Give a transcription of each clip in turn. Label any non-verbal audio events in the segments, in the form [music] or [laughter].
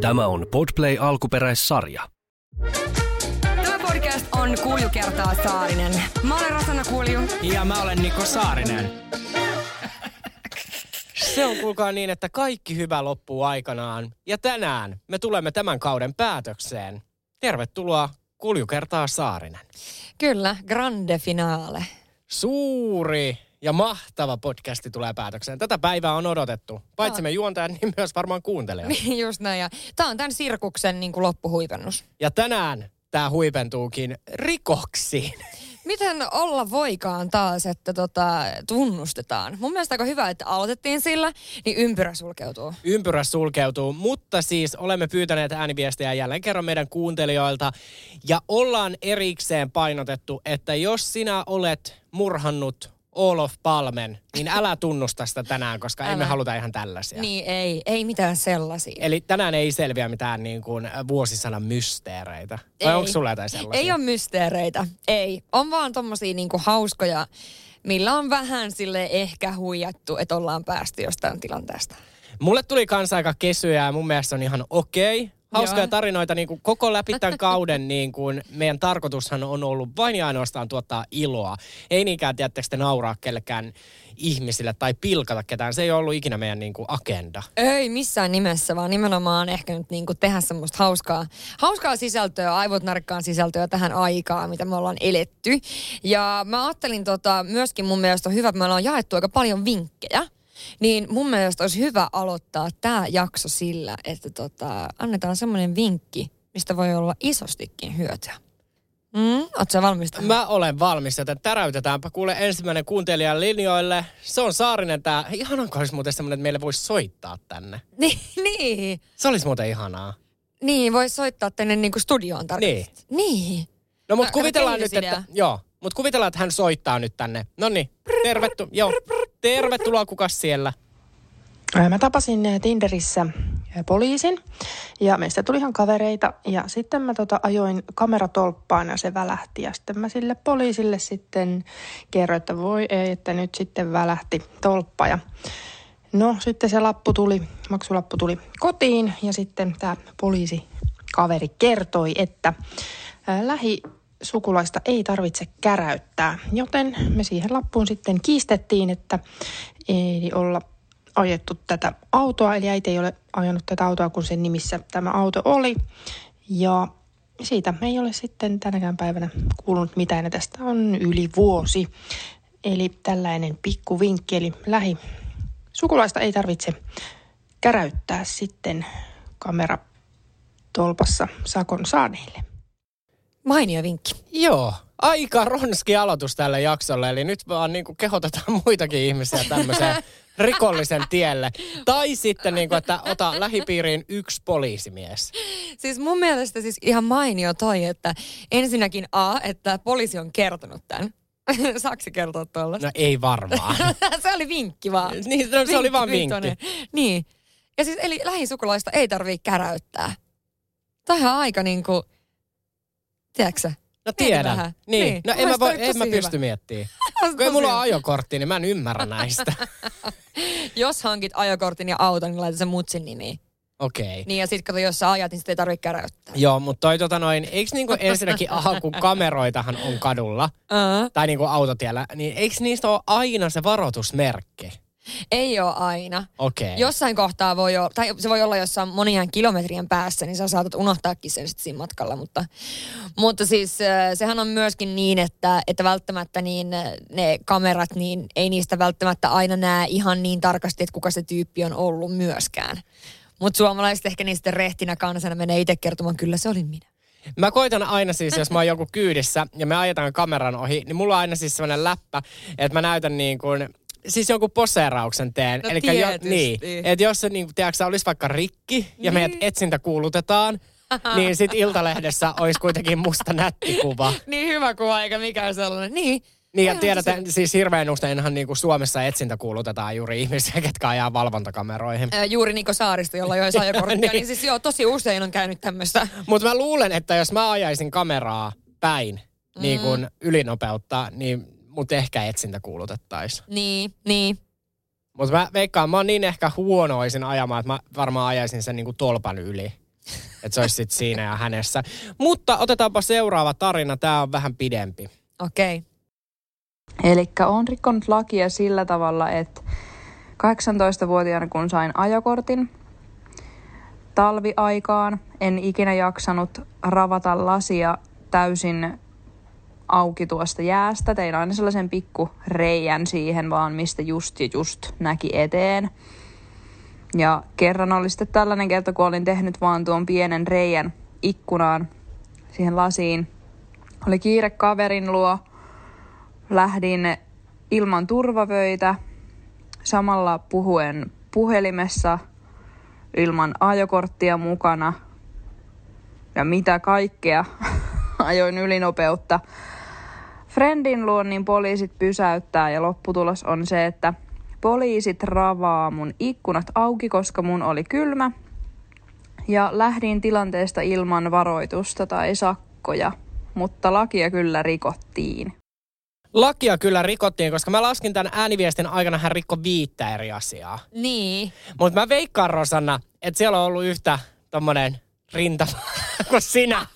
Tämä on Podplay alkuperäissarja. Tämä podcast on Kulju kertaa Saarinen. Mä olen Rosanna Kulju. Ja mä olen Niko Saarinen. Se on kuulkaa niin, että kaikki hyvä loppuu aikanaan. Ja tänään me tulemme tämän kauden päätökseen. Tervetuloa Kulju kertaa Saarinen. Kyllä, grande finale. Suuri ja mahtava podcasti tulee päätökseen. Tätä päivää on odotettu. Paitsi me juontajat, niin myös varmaan kuuntelijat. [laughs] Niin just näin. Ja tää on tämän sirkuksen niin kuin loppuhuipennus. Ja tänään tämä huipentuukin rikoksiin. [laughs] Miten olla voikaan taas, että tota, tunnustetaan? Mun mielestä aika hyvä, että aloitettiin sillä, niin ympyrä sulkeutuu. Ympyrä sulkeutuu, mutta siis olemme pyytäneet ääniviestejä jälleen kerran meidän kuuntelijoilta. Ja ollaan erikseen painotettu, että jos sinä olet murhannut Olof Palmen, niin älä tunnusta sitä tänään, koska älä. emme haluta ihan tällaisia. Niin, ei, ei mitään sellaisia. Eli tänään ei selviä mitään niin kuin vuosisadan mysteereitä. Vai Ei. onko sulla jotain sellaisia? Ei ole mysteereitä, ei. On vaan tommosia niinku hauskoja, millä on vähän sille ehkä huijattu, että ollaan päästy jostain tilanteesta. Mulle tuli kanssa aika kesyjä ja mun mielestä on ihan okei. Hauskoja Joo. tarinoita niin kuin koko läpi tämän kauden. Niin kuin meidän tarkoitushan on ollut vain ja ainoastaan tuottaa iloa. Ei niinkään, tiedättekö te nauraa kellekään ihmisille tai pilkata ketään. Se ei ole ollut ikinä meidän niin kuin agenda. Ei missään nimessä, vaan nimenomaan ehkä nyt niinku tehdä semmoista hauskaa, hauskaa sisältöä, aivot narkkaan sisältöä tähän aikaan, mitä me ollaan eletty. Ja mä ajattelin tota, myöskin mun mielestä on hyvä, että me ollaan jaettu aika paljon vinkkejä. Niin mun mielestä olisi hyvä aloittaa tämä jakso sillä, että tota, annetaan semmoinen vinkki, mistä voi olla isostikin hyötyä. Mm, Oletko sä valmis tähän? Mä olen valmis, joten täräytetäänpä kuule ensimmäinen kuuntelijan linjoille. Se on Saarinen tää. Ihanaa, olisi muuten semmoinen, että meille voisi soittaa tänne. [laughs] Niin, niin. Se olisi muuten ihanaa. Niin, voi soittaa tänne niinku studioon tarkoitus. Niin. No mut kuvitellaan nyt, että... Joo. Mut kuvitellaan, että hän soittaa nyt tänne. No niin, tervetu- joo. Tervetuloa kukas siellä. Mä tapasin Tinderissä poliisin ja meistä tuli ihan kavereita ja sitten mä tota ajoin kameratolppaan ja se välähti ja sitten mä sille poliisille sitten kerroin, että voi ei, että nyt sitten välähti tolppa ja no sitten se lappu tuli, maksulappu tuli kotiin ja sitten tämä poliisikaveri kertoi, että lähi sukulaista ei tarvitse käräyttää, joten me siihen lappuun sitten kiistettiin, että ei olla ajettu tätä autoa, eli äiti ei ole ajanut tätä autoa, kun sen nimissä tämä auto oli. Ja siitä ei ole sitten tänäkään päivänä kuulunut mitään, ja tästä on yli vuosi. Eli tällainen pikku vinkki, eli lähi sukulaista ei tarvitse käräyttää sitten kameratolpassa sakon saaneille. Mainio vinkki. Joo, aika ronski aloitus tälle jaksolle. Eli nyt vaan niin kehotetaan [laughs] muitakin ihmisiä tämmöiseen [laughs] rikollisen tielle. Tai sitten, niin kuin, että ota lähipiiriin yksi poliisimies. Siis mun mielestä siis ihan mainio toi, että ensinnäkin A, että poliisi on kertonut tämän. [laughs] Saatko se kertoa tuolla? No ei varmaan. se oli vinkki vaan. Niin, no, se oli vaan vitonen. vinkki. Niin. Ja siis eli lähisukulaista ei tarvii käräyttää. Tähän aika niinku, tiedätkö? No tiedän. vähän. Niin. Niin. No en mä, voi, en mä pysty hyvä. miettimään. [laughs] Kun ei mulla ole hyvä. ajokortti, niin mä en ymmärrä [laughs] näistä. Jos hankit ajokortin ja auton, niin laita sen mutsin nimiin. Okei. Okay. Niin ja sit kato, jos sä ajat, niin sit ei tarvitse käräyttää. Joo, mutta toi tota noin, eikö niinku ensinnäkin, aha, kun kameroitahan on kadulla, [laughs] Uh, tai niinku autotiellä, niin eikö niistä ole aina se varoitusmerkki? Ei ole aina. Okei. Jossain kohtaa voi olla, tai se voi olla jossain monien kilometrien päässä, niin sä saatat unohtaakin sen sitten siinä matkalla. Mutta, mutta siis sehän on myöskin niin, että, että välttämättä niin ne kamerat, niin ei niistä välttämättä aina näe ihan niin tarkasti, että kuka se tyyppi on ollut myöskään. Mutta suomalaiset ehkä niistä rehtinä kansana menee itse kertomaan, kyllä se oli minä. Mä koitan aina siis, jos mä oon joku kyydissä ja me ajetaan kameran ohi, niin mulla on aina siis sellainen läppä, että mä näytän niin kuin, siis jonkun poseerauksen teen. No Elikkä tietysti. niin, että jos se niin tiedätkö, olisi vaikka rikki ja Niin. meidät etsintä kuulutetaan, [laughs] niin sit Iltalehdessä olisi kuitenkin musta nätti kuva. [laughs] Niin hyvä kuva, eikä mikään sellainen. Niin. Niin ja Aivan tiedetään, siis hirveän useinhan niin kuin Suomessa etsintä kuulutetaan juuri ihmisiä, ketkä ajaa valvontakameroihin. Ö, juuri Niko Saaristo, jolla ei [laughs] ajokorttia, Niin. niin siis joo, tosi usein on käynyt tämmöistä. Mutta mä luulen, että jos mä ajaisin kameraa päin niin kuin ylinopeutta, niin mut ehkä etsintä kuulutettaisiin. Niin, niin. Mutta mä veikkaan, mä oon niin ehkä huonoisin ajamaan, että mä varmaan ajaisin sen niinku tolpan yli. [laughs] että se olisi sit siinä ja hänessä. Mutta otetaanpa seuraava tarina, tämä on vähän pidempi. Okei. Okay. Eli olen rikkonut lakia sillä tavalla, että 18-vuotiaana kun sain ajokortin talviaikaan, en ikinä jaksanut ravata lasia täysin auki tuosta jäästä. Tein aina sellaisen pikku reijän siihen vaan, mistä just ja just näki eteen. Ja kerran oli sitten tällainen kerta, kun olin tehnyt vaan tuon pienen reijän ikkunaan siihen lasiin. Oli kiire kaverin luo. Lähdin ilman turvavöitä, samalla puhuen puhelimessa, ilman ajokorttia mukana ja mitä kaikkea. [laughs] Ajoin ylinopeutta. Friendin luon niin poliisit pysäyttää ja lopputulos on se, että poliisit ravaa mun ikkunat auki, koska mun oli kylmä. Ja lähdin tilanteesta ilman varoitusta tai sakkoja, mutta lakia kyllä rikottiin. Lakia kyllä rikottiin, koska mä laskin tämän ääniviestin aikana hän rikko viittä eri asiaa. Niin. Mutta mä veikkaan Rosanna, että siellä on ollut yhtä tommonen rintama [laughs] kuin sinä.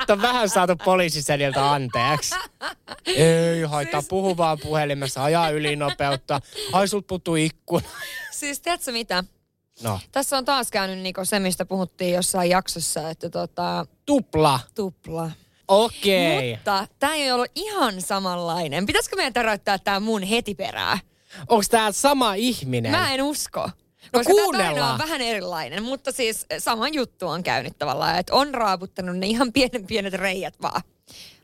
Että on vähän saatu poliisisediltä anteeksi. Ei haittaa, puhu vaan puhelimessa, ajaa ylinopeutta. Ai sulta puuttuu ikkuna. Siis tiedätkö mitä? No, Tässä on taas käynyt niinku se, mistä puhuttiin jossain jaksossa, että tota, tupla. tupla. Okei. Mutta tämä ei ollut ihan samanlainen. Pitäisikö meidän täräyttää tämä mun heti perää? Onko tää sama ihminen? Mä en usko. No Koska tämä kuunnellaan. tarina on vähän erilainen, mutta siis sama juttu on käynyt tavallaan, että on raaputtanut ne ihan pienen pienet reijät vaan.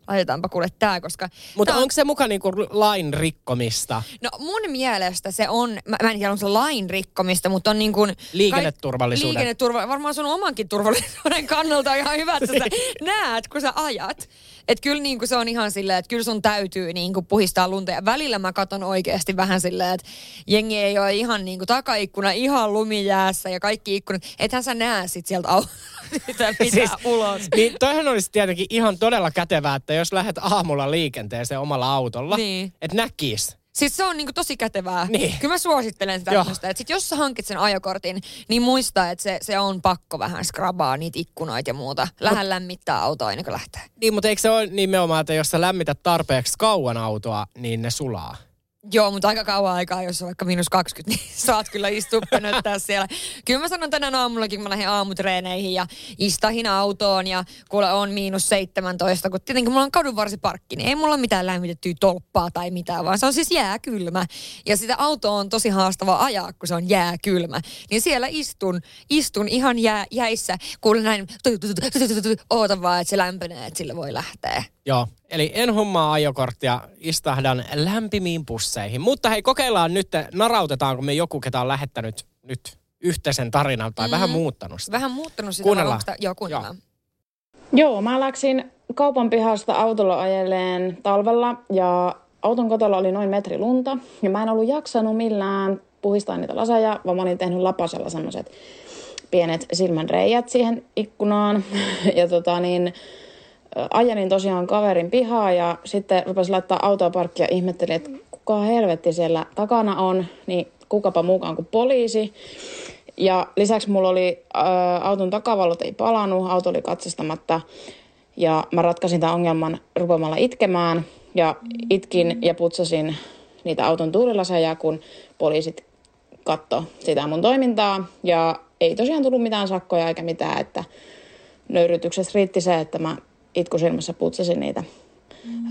Laitetaanpa kuule tää, koska... Mutta tää on- onko se muka niinku lain rikkomista? No mun mielestä se on, mä, mä en tiedä onko se lain rikkomista, mutta on niin kuin... Liikenneturvallisuuden. Liikenneturva, varmaan sun omankin turvallisuuden [laughs] kannalta on ihan hyvä, että sä [laughs] näet, kun sä ajat. Että kyllä niin kuin se on ihan silleen, että kyllä sun täytyy niin kuin puhistaa lunta. Ja välillä mä katon oikeasti vähän silleen, että jengi ei ole ihan niin kuin takaikkuna ihan lumijäässä ja kaikki ikkunat. Ethän sä näe sit sieltä au- [laughs] [laughs] sitä mitään siis, ulos. Niin toihan olisi tietenkin ihan todella kätevää, että jos lähdet aamulla liikenteeseen omalla autolla, Niin. että näkis. Siis se on niinku tosi kätevää. Niin. Kyllä mä suosittelen sitä tämmöistä. Että sit jos sä hankit sen ajokortin, niin muista, että se, se on pakko vähän skrabaa niitä ikkunoita ja muuta. Lähden lämmittää autoa ennen kuin lähtee. Niin, mutta eikö se ole nimenomaan, että jos sä lämmität tarpeeksi kauan autoa, niin ne sulaa? Joo, mutta aika kauan aikaa, jos on vaikka miinus 20, niin [laughs] saat kyllä istua pönöttää siellä. Kyllä mä sanon tänään aamullakin, kun mä lähdin aamutreeneihin ja istahin autoon ja kuule on miinus 17, kun tietenkin mulla on kadunvarsiparkki, niin ei mulla mitään lämmitettyä tolppaa tai mitään, vaan se on siis jääkylmä. Ja sitä autoa on tosi haastava ajaa, kun se on jääkylmä. Niin siellä istun, istun ihan jää, jäissä, kuule näin, tu- tu- tu- tu- tu- tu- tu- oota vaan, että se lämpenee, että sillä voi lähteä. Joo, eli en hommaa ajokorttia, istahdan lämpimiin pusseihin. Mutta hei, kokeillaan nyt, narautetaan, kun me joku, ketä on lähettänyt nyt yhteisen tarinan tai mm. vähän muuttanut sitä. Vähän muuttunut sitä. Kuunnellaan. tää- Joo, kuunnellaan. Joo, mä läksin kaupan pihasta autolla ajeleen talvella ja auton kotolla oli noin metri lunta. Ja mä en ollut jaksanut millään puhistaa niitä laseja, vaan mä olin tehnyt lapasella semmoiset pienet silmänreijät siihen ikkunaan. [laughs] Ja tota niin, ajelin tosiaan kaverin pihaa ja sitten rupesin laittaa autoa parkkia ja ihmettelin, että kuka helvetti siellä takana on, niin kukapa mukaan kuin poliisi. Ja lisäksi mulla oli ä, auton takavallot ei palannut, auto oli katsastamatta. Ja mä ratkaisin tämän ongelman rupemalla itkemään. Ja itkin ja putsasin niitä auton tuulilaseja, kun poliisit katto sitä mun toimintaa. Ja ei tosiaan tullut mitään sakkoja eikä mitään, että nöyrytyksessä riitti se, että mä itkusilmassa putsasin niitä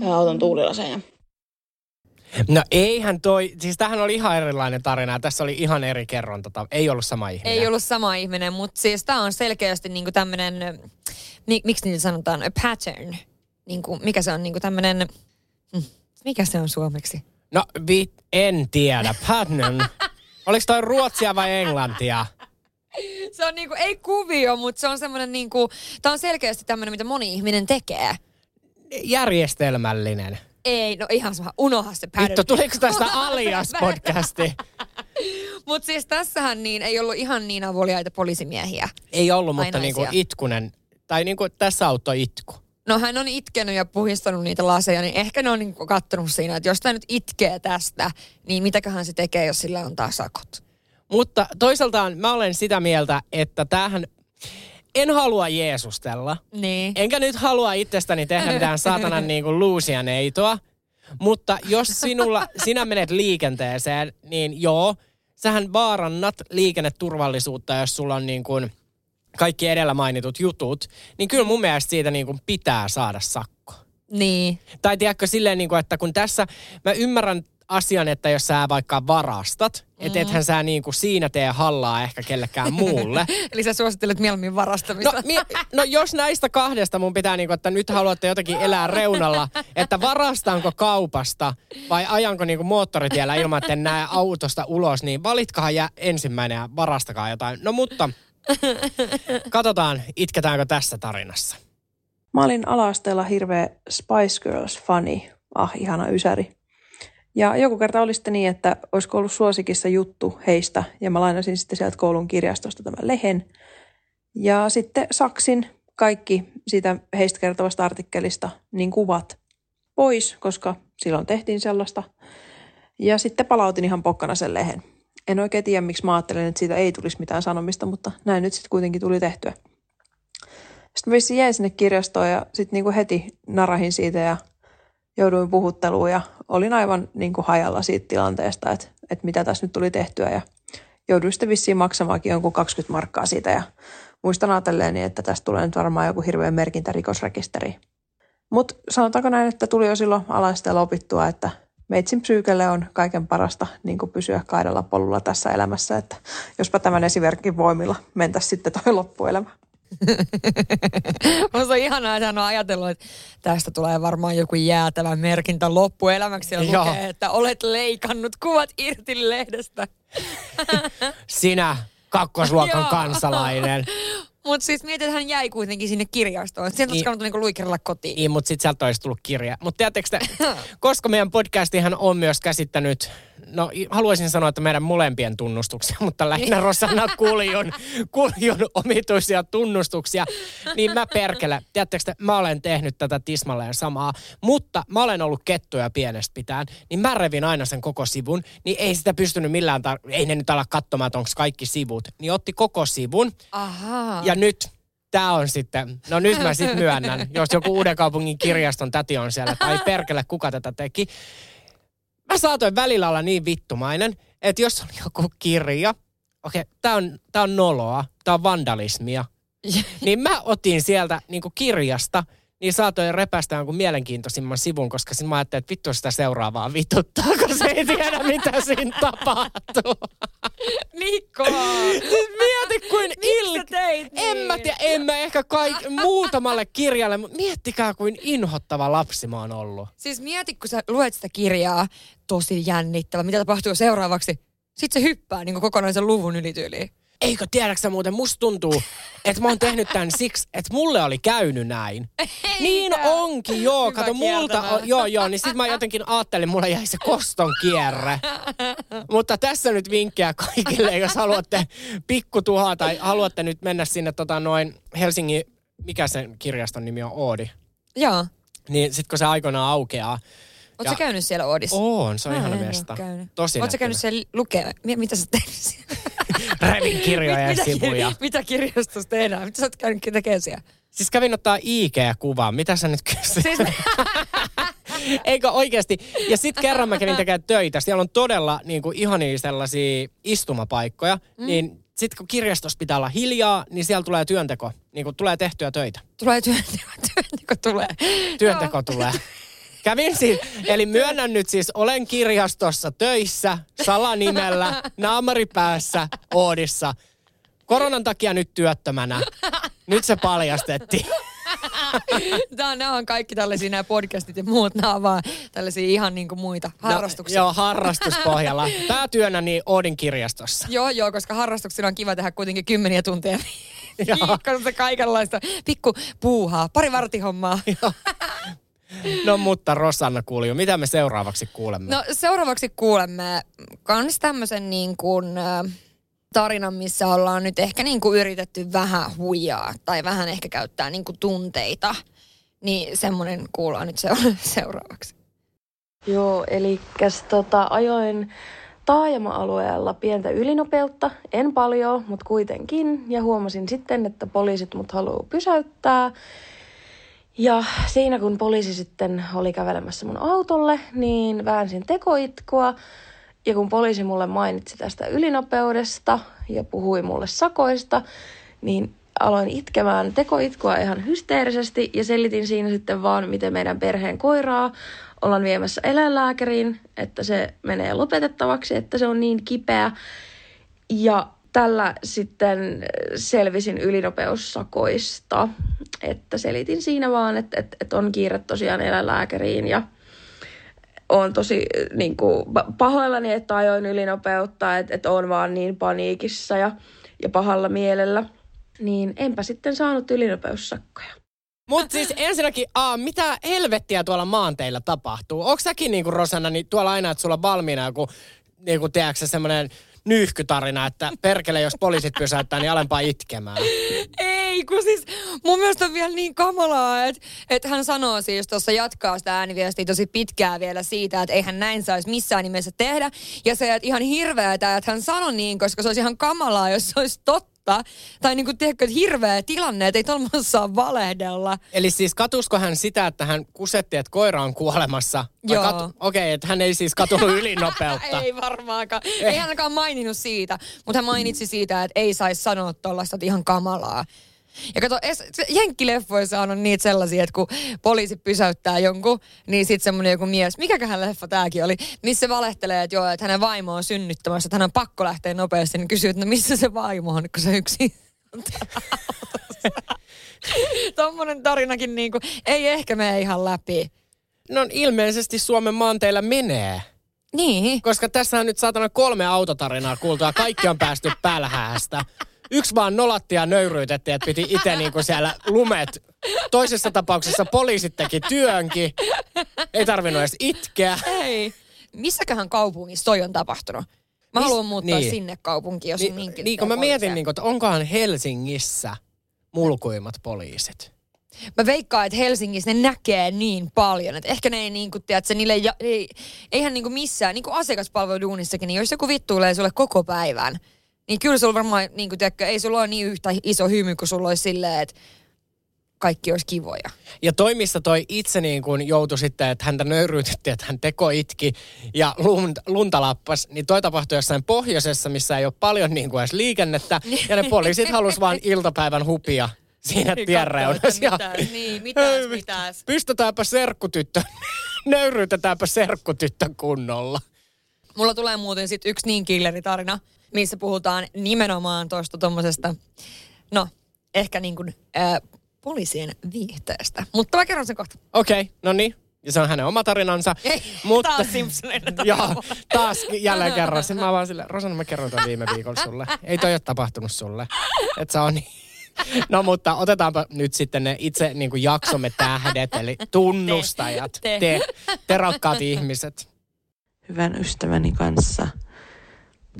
ä, auton tuulilaseja. No eihän toi, siis tämähän oli ihan erilainen tarina ja tässä oli ihan eri kerronta. Ei ollut sama ihminen. Ei ollut sama ihminen, mutta siis tämä on selkeästi niinku tämmöinen, mi, miksi niitä sanotaan, a pattern. Niinku, mikä se on niinku tämmöinen, mm, mikä se on suomeksi? No vi, en tiedä. Pattern. [laughs] Oliko toi ruotsia vai englantia? Se on niinku, ei kuvio, mutta se on semmoinen niinku, tämä on selkeästi tämmöinen, mitä moni ihminen tekee. Järjestelmällinen. Ei, no ihan sama, unoha se pattern. Vittu, tuliko tästä [laughs] alias-podcasti? Mutta siis tässähän niin ei ollut ihan niin avuliaita poliisimiehiä. Ei ollut, mutta niinku itkunen. Tai niinku tässä auttoi itku. No hän on itkenyt ja puhistanut niitä laseja, niin ehkä ne on niin kattonut siinä, että jos tämä nyt itkee tästä, niin mitäköhän se tekee, jos sillä on taas sakot. Mutta toisaaltaan mä olen sitä mieltä, että tämähän... en halua Jeesustella. Niin. Enkä nyt halua itsestäni tehdä mitään saatanan [laughs] niin kuin luusia neitoa. Mutta jos sinulla, sinä menet liikenteeseen, niin joo, sähän vaarannat liikenneturvallisuutta, jos sulla on niin kuin kaikki edellä mainitut jutut. Niin kyllä mun mielestä siitä niin kuin pitää saada sakko. Niin. Tai tiedätkö silleen, niin kuin, että kun tässä, mä ymmärrän asian, että jos sä vaikka varastat, mm. että ethän sä niin kuin siinä tee hallaa ehkä kellekään [laughs] muulle. Eli sä suosittelet mieluummin varastamista. No, mi- no jos näistä kahdesta mun pitää, niin kuin, että nyt haluatte jotenkin elää reunalla, että varastanko kaupasta vai ajanko niin kuin moottoritiellä ilman, että en näe autosta ulos, niin valitkahan ja ensimmäinen ja varastakaa jotain. No mutta katsotaan, itketäänkö tässä tarinassa. Mä olin ala-asteella hirveä Spice Girls-fani. Ah, ihana ysäri. Ja joku kerta oli sitten niin, että olisiko ollut suosikissa juttu heistä, ja mä lainasin sitten sieltä koulun kirjastosta tämän lehen. Ja sitten saksin kaikki siitä heistä kertovasta artikkelista, niin kuvat pois, koska silloin tehtiin sellaista. Ja sitten palautin ihan pokkana sen lehen. En oikein tiedä, miksi mä ajattelin, että siitä ei tulisi mitään sanomista, mutta näin nyt sitten kuitenkin tuli tehtyä. Sitten vissi jäin sinne kirjastoon ja sitten niinku heti narahin siitä ja jouduin puhutteluun ja olin aivan niinku hajalla siitä tilanteesta, että, että mitä tässä nyt tuli tehtyä ja jouduin sitten vissiin maksamaankin jonkun 20 markkaa siitä ja muistan ajatelleeni, että tästä tulee nyt varmaan joku hirveän merkintä rikosrekisteriin. Mutta sanotaanko näin, että tuli jo silloin alaisteella opittua, että meitsin psyykelle on kaiken parasta niin kuin pysyä kaidalla polulla tässä elämässä, että jospa tämän esimerkin voimilla mentäisiin sitten toi loppuelämä. [laughs] Musta on ihanaa, että hän on ajatellut, että tästä tulee varmaan joku jäätävä merkintä loppuelämäksi. Ja Joo. lukee, että olet leikannut kuvat irti lehdestä. [laughs] Sinä, kakkosluokan kansalainen. [laughs] Mutta siis mietit, että hän jäi kuitenkin sinne kirjastoon. Sieltä olisi Niin. kannattanut niinku luikerella kotiin. Niin, mutta sitten sieltä olisi tullut kirja. Mutta tiedättekö koska meidän podcastihan on myös käsittänyt, no haluaisin sanoa, että meidän molempien tunnustuksia, mutta lähinnä Rosanna Kuljun, Kuljun omituisia tunnustuksia, niin mä perkele, tiedättekö te, mä olen tehnyt tätä tismalleen samaa, mutta mä olen ollut kettuja pienestä pitäen, niin mä revin aina sen koko sivun, niin ei sitä pystynyt millään, tar- ei ne nyt ala katsomaan, että onko kaikki sivut, niin otti koko sivun, Ahaa. ja nyt tämä on sitten, no nyt mä sitten myönnän, [laughs] jos joku Uuden kaupungin kirjaston täti on siellä, tai perkele, kuka tätä teki. Mä saatoin välillä olla niin vittumainen, että jos on joku kirja, okei, okay, tää on, tää on noloa, tää on vandalismia, [laughs] niin mä otin sieltä niin kirjasta, niin saatoin repästä jonkun mielenkiintoisimman sivun, koska sitten mä ajattelin, että vittu sitä seuraavaa vituttaa, kun se ei tiedä, mitä siinä tapahtuu. Mikko! [laughs] Mieti kuin il... sä teit En mä niin? tiedä, en mä ehkä kaik... [laughs] muutamalle kirjalle, mutta miettikää kuin inhottava lapsi mä oon ollut. Siis mieti, kun sä luet sitä kirjaa, tosi jännittävä. Mitä tapahtuu seuraavaksi? Sitten se hyppää niin kokonaisen luvun yli tyyliin. Eikö tiedäksä muuten, musta tuntuu, että mä oon tehnyt tämän siksi, että mulle oli käynyt näin. niin onkin, joo, Hyvä kato multa, on, joo joo, niin sit mä jotenkin ajattelin, mulla jäi se koston kierre. Mutta tässä nyt vinkkejä kaikille, jos haluatte pikkutuhaa tai haluatte nyt mennä sinne tota noin Helsingin, mikä sen kirjaston nimi on, Oodi. Joo. Niin sit kun se aikoinaan aukeaa, Oletko Ja- käynyt siellä Oodissa? on, se on Mä ihana mesta. Tosi Oletko käynyt siellä lukea? Mi- mitä sä teet siellä? Revin kirjoja ja mitä, sivuja. mitä kirjastossa tehdään? Mitä sä oot käynyt tekemään siellä? Siis kävin ottaa IG-kuvaa. Mitä sä nyt kysyt? Siis, [laughs] Eikö oikeasti? Ja sitten kerran mä kävin tekemään töitä. Siellä on todella niin kuin, ihania sellaisia istumapaikkoja. Mm. Niin sitten kun kirjastossa pitää olla hiljaa, niin siellä tulee työnteko. Niin kuin tulee tehtyä töitä. tulee työnteko, [laughs] työnteko tulee. Työnteko tulee. [laughs] Kävin siis, eli myönnän nyt siis, olen kirjastossa töissä, salanimellä, naamari päässä, Oodissa. Koronan takia nyt työttömänä. Nyt se paljastettiin. [laughs] Tää on, nämä on kaikki tällaisia nämä podcastit ja muut, nämä on vaan tällaisia ihan niin kuin muita harrastuksia. No, joo, harrastuspohjalla. Päätyönä niin Oodin kirjastossa. Joo, joo, koska harrastuksilla on kiva tehdä kuitenkin kymmeniä tunteja Joo. viikossa kaikenlaista pikku puuhaa, pari vartihommaa. No mutta Rosanna kuuli. Mitä me seuraavaksi kuulemme? No seuraavaksi kuulemme kans tämmöisen niin kuin, äh, tarinan, missä ollaan nyt ehkä niin kuin yritetty vähän huijaa tai vähän ehkä käyttää niin kuin tunteita. Niin semmoinen kuullaan nyt seura- [laughs] seuraavaksi. Joo, eli tota, ajoin taajama-alueella pientä ylinopeutta, en paljon, mutta kuitenkin. Ja huomasin sitten, että poliisit mut haluaa pysäyttää. Ja siinä kun poliisi sitten oli kävelemässä mun autolle, niin väänsin tekoitkua. Ja kun poliisi mulle mainitsi tästä ylinopeudesta ja puhui mulle sakoista, niin aloin itkemään tekoitkua ihan hysteerisesti ja selitin siinä sitten vaan, miten meidän perheen koiraa ollaan viemässä eläinlääkäriin, että se menee lopetettavaksi, että se on niin kipeä. Ja tällä sitten selvisin ylinopeussakoista, että selitin siinä vaan, että, että, että on kiire tosiaan eläinlääkäriin ja on tosi niin kuin, pahoillani, että ajoin ylinopeutta, että, että on vaan niin paniikissa ja, ja pahalla mielellä. Niin enpä sitten saanut ylinopeussakkoja. Mutta siis ensinnäkin, aa, mitä helvettiä tuolla maanteilla tapahtuu? Onko säkin niinku Rosanna, niin tuolla aina, että sulla on valmiina joku, niinku, tiedätkö semmoinen nyyhkytarina, että perkele, jos poliisit pysäyttää, niin alempaa itkemään. Ei, kun siis mun mielestä on vielä niin kamalaa, että, että hän sanoo siis tuossa jatkaa sitä ääniviestiä tosi pitkää vielä siitä, että eihän näin saisi missään nimessä tehdä. Ja se, että ihan hirveätä, että hän sanoi niin, koska se olisi ihan kamalaa, jos se olisi totta totta. Tai niin kuin, tiedätkö, että hirveä tilanne, että ei tuolla saa valehdella. Eli siis katusko hän sitä, että hän kusetti, että koira on kuolemassa? Joo. Katu... Okei, okay, että hän ei siis katunut [laughs] ylinopeutta. ei varmaankaan. Ei. ei hän ainakaan maininnut siitä, mutta hän mainitsi siitä, että ei saisi sanoa tuollaista ihan kamalaa. Ja kato, jenkkileffoissa on niitä sellaisia, että kun poliisi pysäyttää jonkun, niin sitten semmoinen joku mies, mikäköhän leffa tääkin oli, missä valehtelee, että joo, että hänen vaimo on synnyttämässä, että hän on pakko lähteä nopeasti, niin kysyy, että no missä se vaimo on, kun se yksi [laughs] Tuommoinen [laughs] tarinakin niin kuin, ei ehkä mene ihan läpi. No ilmeisesti Suomen maanteilla menee. Niin. Koska tässä on nyt saatana kolme autotarinaa kuultu ja kaikki on päästy [laughs] pälhäästä. Yksi vaan nolatti ja nöyryytettiin, että piti itse niinku siellä lumet. Toisessa tapauksessa poliisit teki työnkin. Ei tarvinnut edes itkeä. Ei. Missäköhän kaupungissa toi on tapahtunut? Mä Mis, haluan muuttaa niin. sinne kaupunkiin, jos Ni, on niinkin. Niin, kun mä mietin, niin kun, että onkohan Helsingissä mulkuimmat poliisit? Mä veikkaan, että Helsingissä ne näkee niin paljon, että ehkä ne ei niin kuin, tiedätkö, niille ja, ei, eihän niin kuin missään, niin kuin asiakaspalveluduunissakin, niin jos joku vittuilee sulle koko päivän, niin kyllä sulla varmaan, niin kuin, tiedätkö, ei sulla ole niin yhtä iso hymy kuin sulla olisi silleen, että kaikki olisi kivoja. Ja toimissa toi itse niin kuin joutui sitten, että häntä nöyryytettiin, että hän teko itki ja lunta, lunta lappas, niin toi tapahtui jossain pohjoisessa, missä ei ole paljon niin kuin edes liikennettä. ja ne poliisit halusivat vain iltapäivän hupia siinä niin tienreunassa. Mitäs, niin, mitäs, mitäs. Pystytäänpä serkkutyttö, [laughs] nöyryytetäänpä serkkutyttö kunnolla. Mulla tulee muuten sitten yksi niin killeritarina, missä puhutaan nimenomaan tuosta tuommoisesta, no ehkä niin kuin, äh, poliisien viihteestä. Mutta mä kerron sen kohta. Okei, okay, no niin. Ja se on hänen oma tarinansa. Ei, mutta, taas Simpsoneita Joo, taas jälleen [laughs] kerran. Sitten mä vaan sille, Rosanna mä kerron tämän viime viikolla sulle. Ei toi ole tapahtunut sulle. Että se on niin. No mutta otetaanpa nyt sitten ne itse niin kuin jaksomme tähdet, eli tunnustajat. Te, te, te, te rakkaat ihmiset. Hyvän ystäväni kanssa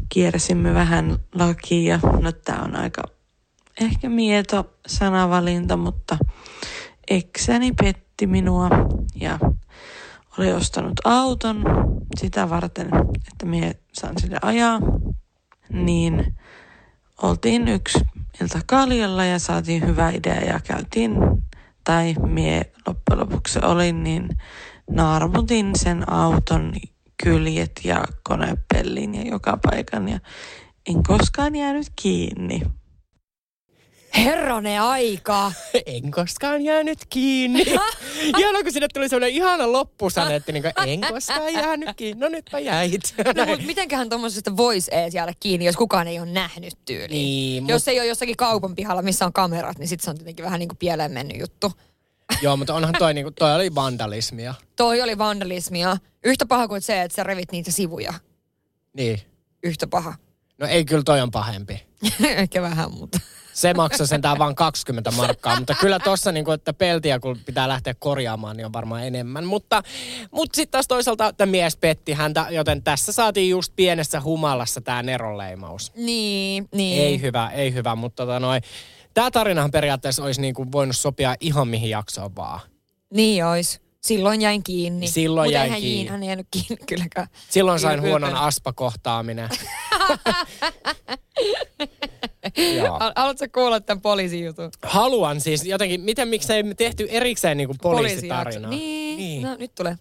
kiersimme vähän lakia. No tää on aika ehkä mieto sanavalinta, mutta eksäni petti minua ja oli ostanut auton sitä varten, että mie saan sille ajaa. Niin oltiin yksi ilta kaljalla ja saatiin hyvä idea ja käytiin, tai mie loppujen lopuksi olin, niin naarmutin sen auton kyljet ja konepellin ja joka paikan ja en koskaan jäänyt kiinni. Herrane aika. [laughs] En koskaan jäänyt kiinni. [laughs] Ihan kun sinne tuli sellainen ihana loppusanetti, niin kuin, en koskaan jäänyt kiinni. No nytpä jäit. No, mutta mitenköhän tuommoisesta voisi edes jäädä kiinni, jos kukaan ei ole nähnyt tyyliin. Niin, jos mut... ei ole jossakin kaupan pihalla, missä on kamerat, niin sitten se on tietenkin vähän niin kuin pieleen mennyt juttu. Joo, mutta onhan toi, niinku, toi oli vandalismia. Toi oli vandalismia. Yhtä paha kuin se, että sä revit niitä sivuja. Niin. Yhtä paha. No ei, kyllä toi on pahempi. [laughs] Ehkä vähän, mutta... Se maksaa sentään vain 20 markkaa, mutta kyllä tossa niin kuin, että peltiä kun pitää lähteä korjaamaan, niin on varmaan enemmän. Mutta, mutta sitten taas toisaalta että mies petti häntä, joten tässä saatiin just pienessä humalassa tämä neronleimaus. Niin, niin. Ei hyvä, ei hyvä, mutta tota noin, tämä tarinahan periaatteessa olisi niin kuin voinut sopia ihan mihin jaksoon vaan. Niin olisi. Silloin jäin kiinni. Silloin Mut jäin eihän kiinni. Hän ei jäänyt kiinni kylläkään. Silloin sain Ylpeä. huonon aspakohtaaminen. [laughs] Haluatko kuulla tämän poliisin jutun? Haluan siis jotenkin, miten miksei me tehty erikseen niinku poliisitarinaa? Poliisijakso. Niin. Niin. No nyt tulee.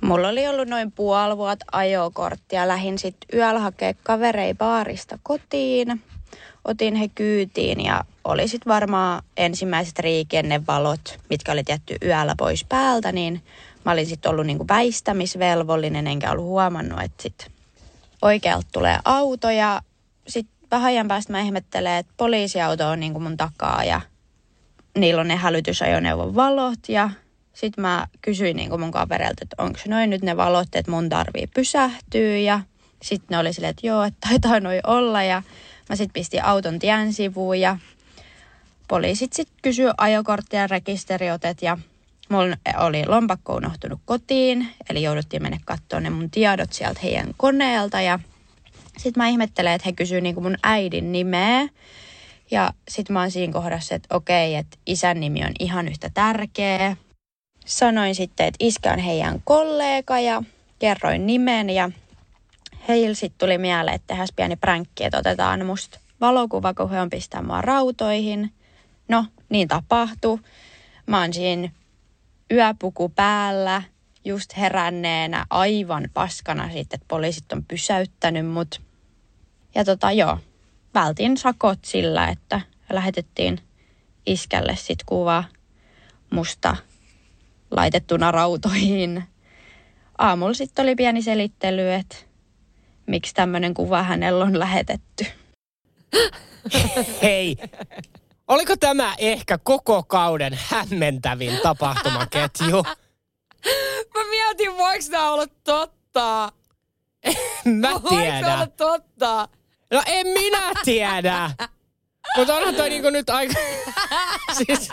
Mulla oli ollut noin puoli vuotta ajokorttia. Lähin sitten yöllä hakea kaverei baarista kotiin. Otin he kyytiin ja oli sitten varmaan ensimmäiset liikennevalot, mitkä oli tietty yöllä pois päältä, niin mä olin sitten ollut niinku väistämisvelvollinen, enkä ollut huomannut, että sitten oikealta tulee auto ja sitten vähän ajan päästä mä ihmettelen, että poliisiauto on niinku mun takaa ja niillä on ne hälytysajoneuvon valot ja sitten mä kysyin niinku mun kavereilta, että onko noin nyt ne valot, että mun tarvii pysähtyä ja sitten ne oli silleen, että joo, että taitaa noin olla ja mä sitten pistin auton tien sivuun ja poliisit sitten kysyi ajokorttia ja rekisteriotet ja mulla oli lompakko unohtunut kotiin, eli jouduttiin mennä katsoa ne mun tiedot sieltä heidän koneelta ja sitten mä ihmettelen, että he kysyy niinku mun äidin nimeä. Ja sitten mä oon siinä kohdassa, että okei, että isän nimi on ihan yhtä tärkeä. Sanoin sitten, että iskä on heidän kollega ja kerroin nimen ja heillä sitten tuli mieleen, että tehdään pieni pränkki, että otetaan musta valokuva, kun he on pistää mua rautoihin. No, niin tapahtui. Mä oon siinä yöpuku päällä, just heränneenä, aivan paskana sitten, että poliisit on pysäyttänyt mut. Ja tota joo, vältin sakot sillä, että lähetettiin iskälle sit kuva musta laitettuna rautoihin. Aamulla sitten oli pieni selittely, että miksi tämmöinen kuva hänellä on lähetetty. Hei, oliko tämä ehkä koko kauden hämmentävin tapahtumaketju? Mä mietin, voiko tää olla totta? Mä Voiko tää olla tiedän. totta? No en minä tiedä. Mutta onhan toi niinku nyt aika... [laughs] siis,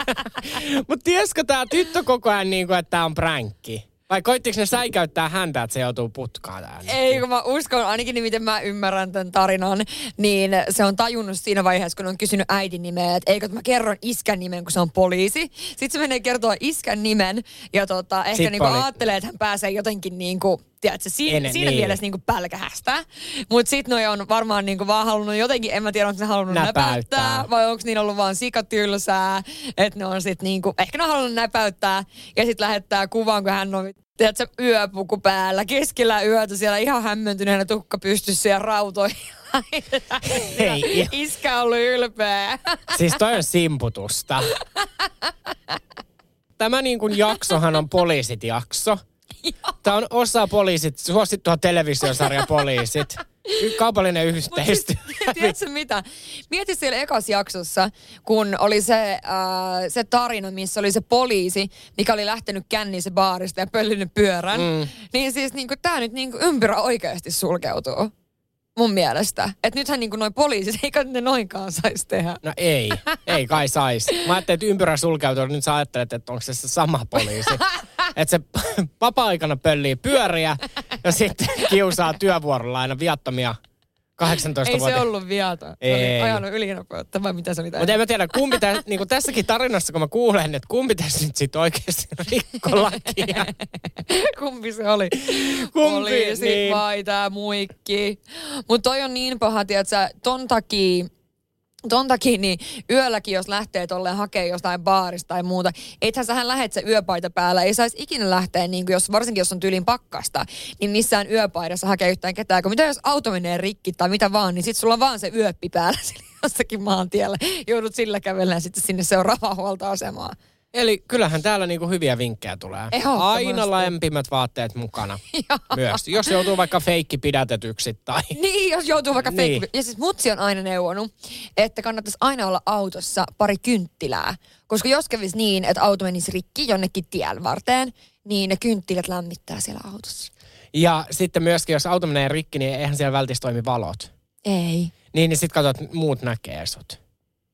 Mutta tiesikö tää tyttö koko ajan niinku, että tää on pränkki? Vai koittiko ne säikäyttää häntä, että se joutuu putkaan tää nyt? Ei, kun mä uskon, ainakin niin miten mä ymmärrän tämän tarinan, niin se on tajunnut siinä vaiheessa, kun on kysynyt äidin nimeä, että eikö mä kerron iskän nimen, kun se on poliisi. Sitten se menee kertoa iskän nimen ja tota, ehkä Sit niinku poli- ajattelee, että hän pääsee jotenkin niinku, tiedätkö, si- Ennen- siinä niin. mielessä niinku pälkähästä. Mutta sitten noi on varmaan niinku vaan halunnut jotenkin, en mä tiedä, onko ne halunnut Näpäyttää. näpäyttää, vai onko niillä ollut vaan sikatylsää, että ne on sitten niinku, ehkä ne on halunnut näpäyttää ja sitten lähettää kuvan, kun hän on tiedätkö, yöpuku päällä, keskellä yötä siellä ihan hämmentyneenä tukka pystyssä ja rautoihin. [laughs] Ei. Iskä on ollut ylpeä. Siis toi on simputusta. [laughs] Tämä niin kuin jaksohan on poliisit jakso. Tämä on osa poliisit, suosittua televisiosarja poliisit. Kaupallinen yhteistyö. [laughs] Tiedätkö mitä? Mieti siellä ekas jaksossa, kun oli se, äh, se tarina, missä oli se poliisi, mikä oli lähtenyt kännissä baarista ja pöllinyt pyörän. Mm. Niin siis niinku, tää nyt niinku ympyrä oikeasti sulkeutuu. Mun mielestä. Että nythän niinku noin poliisit, [laughs] eikä ne noinkaan saisi tehdä. No ei, ei kai sais. Mä ajattelin, että ympyrä sulkeutuu, nyt sä ajattelet, että onko se se sama poliisi. Että se [laughs] vapaa-aikana pöllii pyöriä ja sitten kiusaa työvuorolla aina viattomia 18 Ei se vuotta. ollut viata. Se oli Ei. ajanut ylinopeutta vai mitä se oli Mutta en mä tiedä, kumpi tä, [laughs] niin kuin tässäkin tarinassa, kun mä kuulen, että kumpi tässä nyt sitten oikeasti rikko lakia. [laughs] Kumpi se oli? Kumpi, Poliisi niin. vai tää muikki. Mutta toi on niin paha, tiedätkö, ton takia Ton takia niin yölläkin, jos lähtee tolleen hakemaan jostain baarista tai muuta, ethän sähän lähet se yöpaita päällä. Ei saisi ikinä lähteä, niin jos, varsinkin jos on tyylin pakkasta, niin missään yöpaidassa hakee yhtään ketään. Kun mitä jos auto menee rikki tai mitä vaan, niin sit sulla on vaan se yöppi päällä [laughs] jossakin maantiellä. Joudut sillä kävellä sitten sinne seuraavaan huoltoasemaan. Eli kyllähän täällä niinku hyviä vinkkejä tulee. Aina lämpimät vaatteet mukana [laughs] myös. Jos joutuu vaikka feikki pidätetyksi tai... [laughs] Niin, jos joutuu vaikka Niin. niin. Ja siis mutsi on aina neuvonut, että kannattaisi aina olla autossa pari kynttilää. Koska jos kävisi niin, että auto menisi rikki jonnekin tien varteen, niin ne kynttilät lämmittää siellä autossa. Ja sitten myöskin, jos auto menee rikki, niin eihän siellä välttämättä toimi valot. Ei. Niin, niin sitten katsot, että muut näkee sut.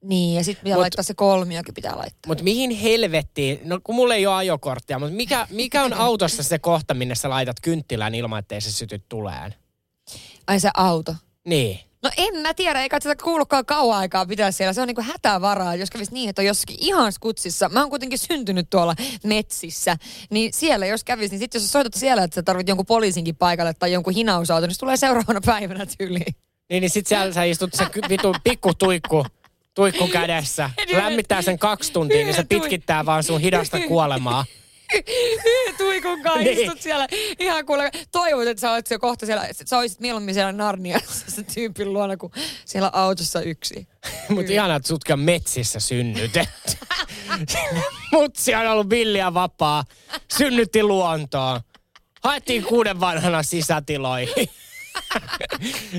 Niin, ja sitten pitää Mut- laittaa se kolmiokin pitää laittaa. Mutta mihin helvettiin, no kun mulla ei ole ajokorttia, mutta mikä, mikä on autossa se kohta, minne sä laitat kynttilän ilman, ettei se syty tuleen? Ai se auto. Niin. No en mä tiedä, eikä sitä kuulukaan kauan aikaa pitää siellä. Se on niinku hätävaraa, jos kävisi niin, että on jossakin ihan skutsissa. Mä oon kuitenkin syntynyt tuolla metsissä. Niin siellä jos kävisi, niin sitten jos soitat siellä, että sä tarvit jonkun poliisinkin paikalle tai jonkun hinausauton, niin se tulee seuraavana päivänä tyyliin. Niin, niin sit siellä sä istut se vitu pikku tuikku, tuikku kädessä. [laughs] Lämmittää sen kaksi tuntia, niin se pitkittää vaan sun hidasta [laughs] kuolemaa. Tuikun kanssa Niin. istut siellä ihan kuule. Toivot, että sä oot siellä kohta siellä, sä olisit mieluummin siellä Narniassa [laughs] se tyypin luona kuin siellä autossa yksi. Mutta ihanaa, että sutkin metsissä synnytetty. Mutsi on ollut villiä vapaa. Synnytti luontoon. Haettiin kuuden vanhana sisätiloihin.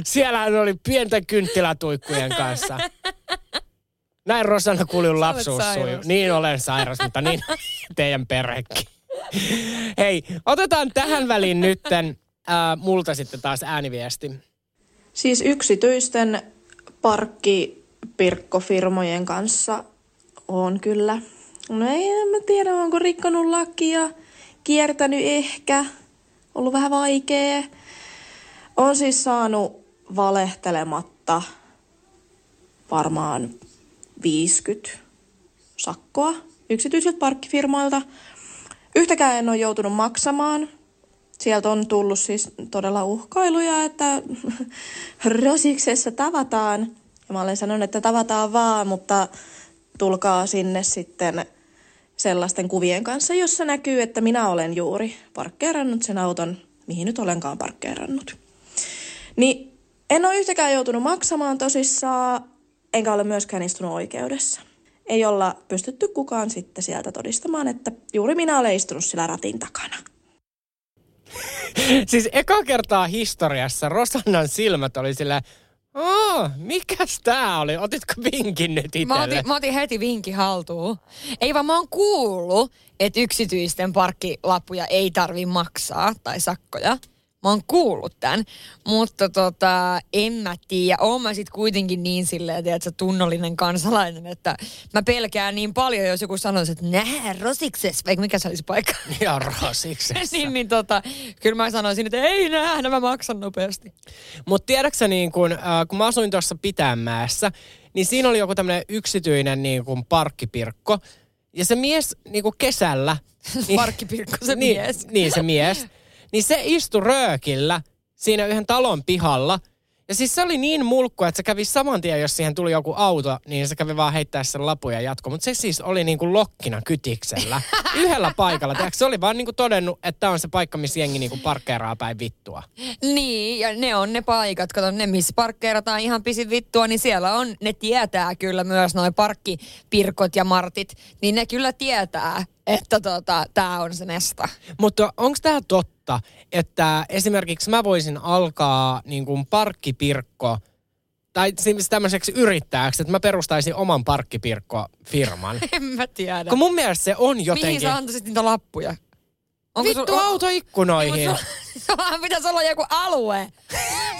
Siellä hän oli pientä kynttilätuikkujen kanssa. Näin Rosanna Kuljun lapsuus sujuu. Niin olen sairas, mutta niin [laughs] teidän perhekin. Hei, otetaan tähän väliin nytten äh, multa sitten taas ääniviesti. Siis yksityisten parkkipirkkofirmojen kanssa on kyllä. No ei en mä tiedä, onko rikkonut lakia, kiertänyt ehkä, ollut vähän vaikea. On siis saanut valehtelematta varmaan 50 sakkoa yksityisiltä parkkifirmoilta. Yhtäkään en ole joutunut maksamaan. Sieltä on tullut siis todella uhkailuja, että [laughs] Rosiksessa tavataan. Ja mä olen sanonut, että tavataan vaan, mutta tulkaa sinne sitten sellaisten kuvien kanssa, jossa näkyy, että minä olen juuri parkkeerannut sen auton, mihin nyt olenkaan parkkeerannut. Niin en ole yhtäkään joutunut maksamaan tosissaan, enkä ole myöskään istunut oikeudessa. Ei olla pystytty kukaan sitten sieltä todistamaan, että juuri minä olen istunut sillä ratin takana. [laughs] Siis eka kertaa historiassa Rosannan silmät oli sillä, Oh, mikäs tää oli? Otitko vinkin nyt Mä otin, mä otin heti vinki haltuun. Ei vaan mä oon kuullut, että yksityisten parkkilappuja ei tarvi maksaa tai sakkoja. Mä oon kuullut tämän, mutta tota, en mä tiedä. Oon mä sit kuitenkin niin silleen, että tunnollinen kansalainen, että mä pelkään niin paljon, jos joku sanoisi, että nää rosikses, vaikka mikä se olisi paikka. [laughs] Ja rasiksessa. niin, niin tota, kyllä mä sanoisin, että ei nähdä, mä maksan nopeasti. Mutta tiedätkö niin kun, äh, kun mä asuin tuossa Pitäänmäessä, niin siinä oli joku tämmöinen yksityinen niin kun parkkipirkko. Ja se mies niin kun kesällä... [laughs] Niin, Parkkipirkko, se niin, mies. Niin, se mies. [laughs] Niin se istui röökillä siinä yhden talon pihalla. Ja siis se oli niin mulkku, että se kävi saman tien, jos siihen tuli joku auto, niin se kävi vaan heittää sen lapun ja jatko. Mutta se siis oli niin kuin lokkina kytiksellä. [laughs] Yhdellä paikalla. Tiedätkö, se oli vaan niin kuin todennut, että tämä on se paikka, missä jengi niin kuin parkkeeraa päin vittua. Niin, ja ne on ne paikat, kato ne, missä parkkeerataan ihan pisin vittua, niin siellä on, ne tietää kyllä myös noin parkkipirkot ja martit, niin ne kyllä tietää, että tota, tää on se mesta. Mutta onko tämä totta, että esimerkiksi mä voisin alkaa niin kuin parkkipirkko tai siis tämmöiseksi yrittäjäksi, että mä perustaisin oman parkkipirkko-firman. [laughs] En mä tiedä. Kun mun mielestä se on Mihin jotenkin... sä antaisit niitä lappuja? Vittu sul- autoikkunoihin. Sulla- Sullahan [laughs] pitäisi olla joku alue.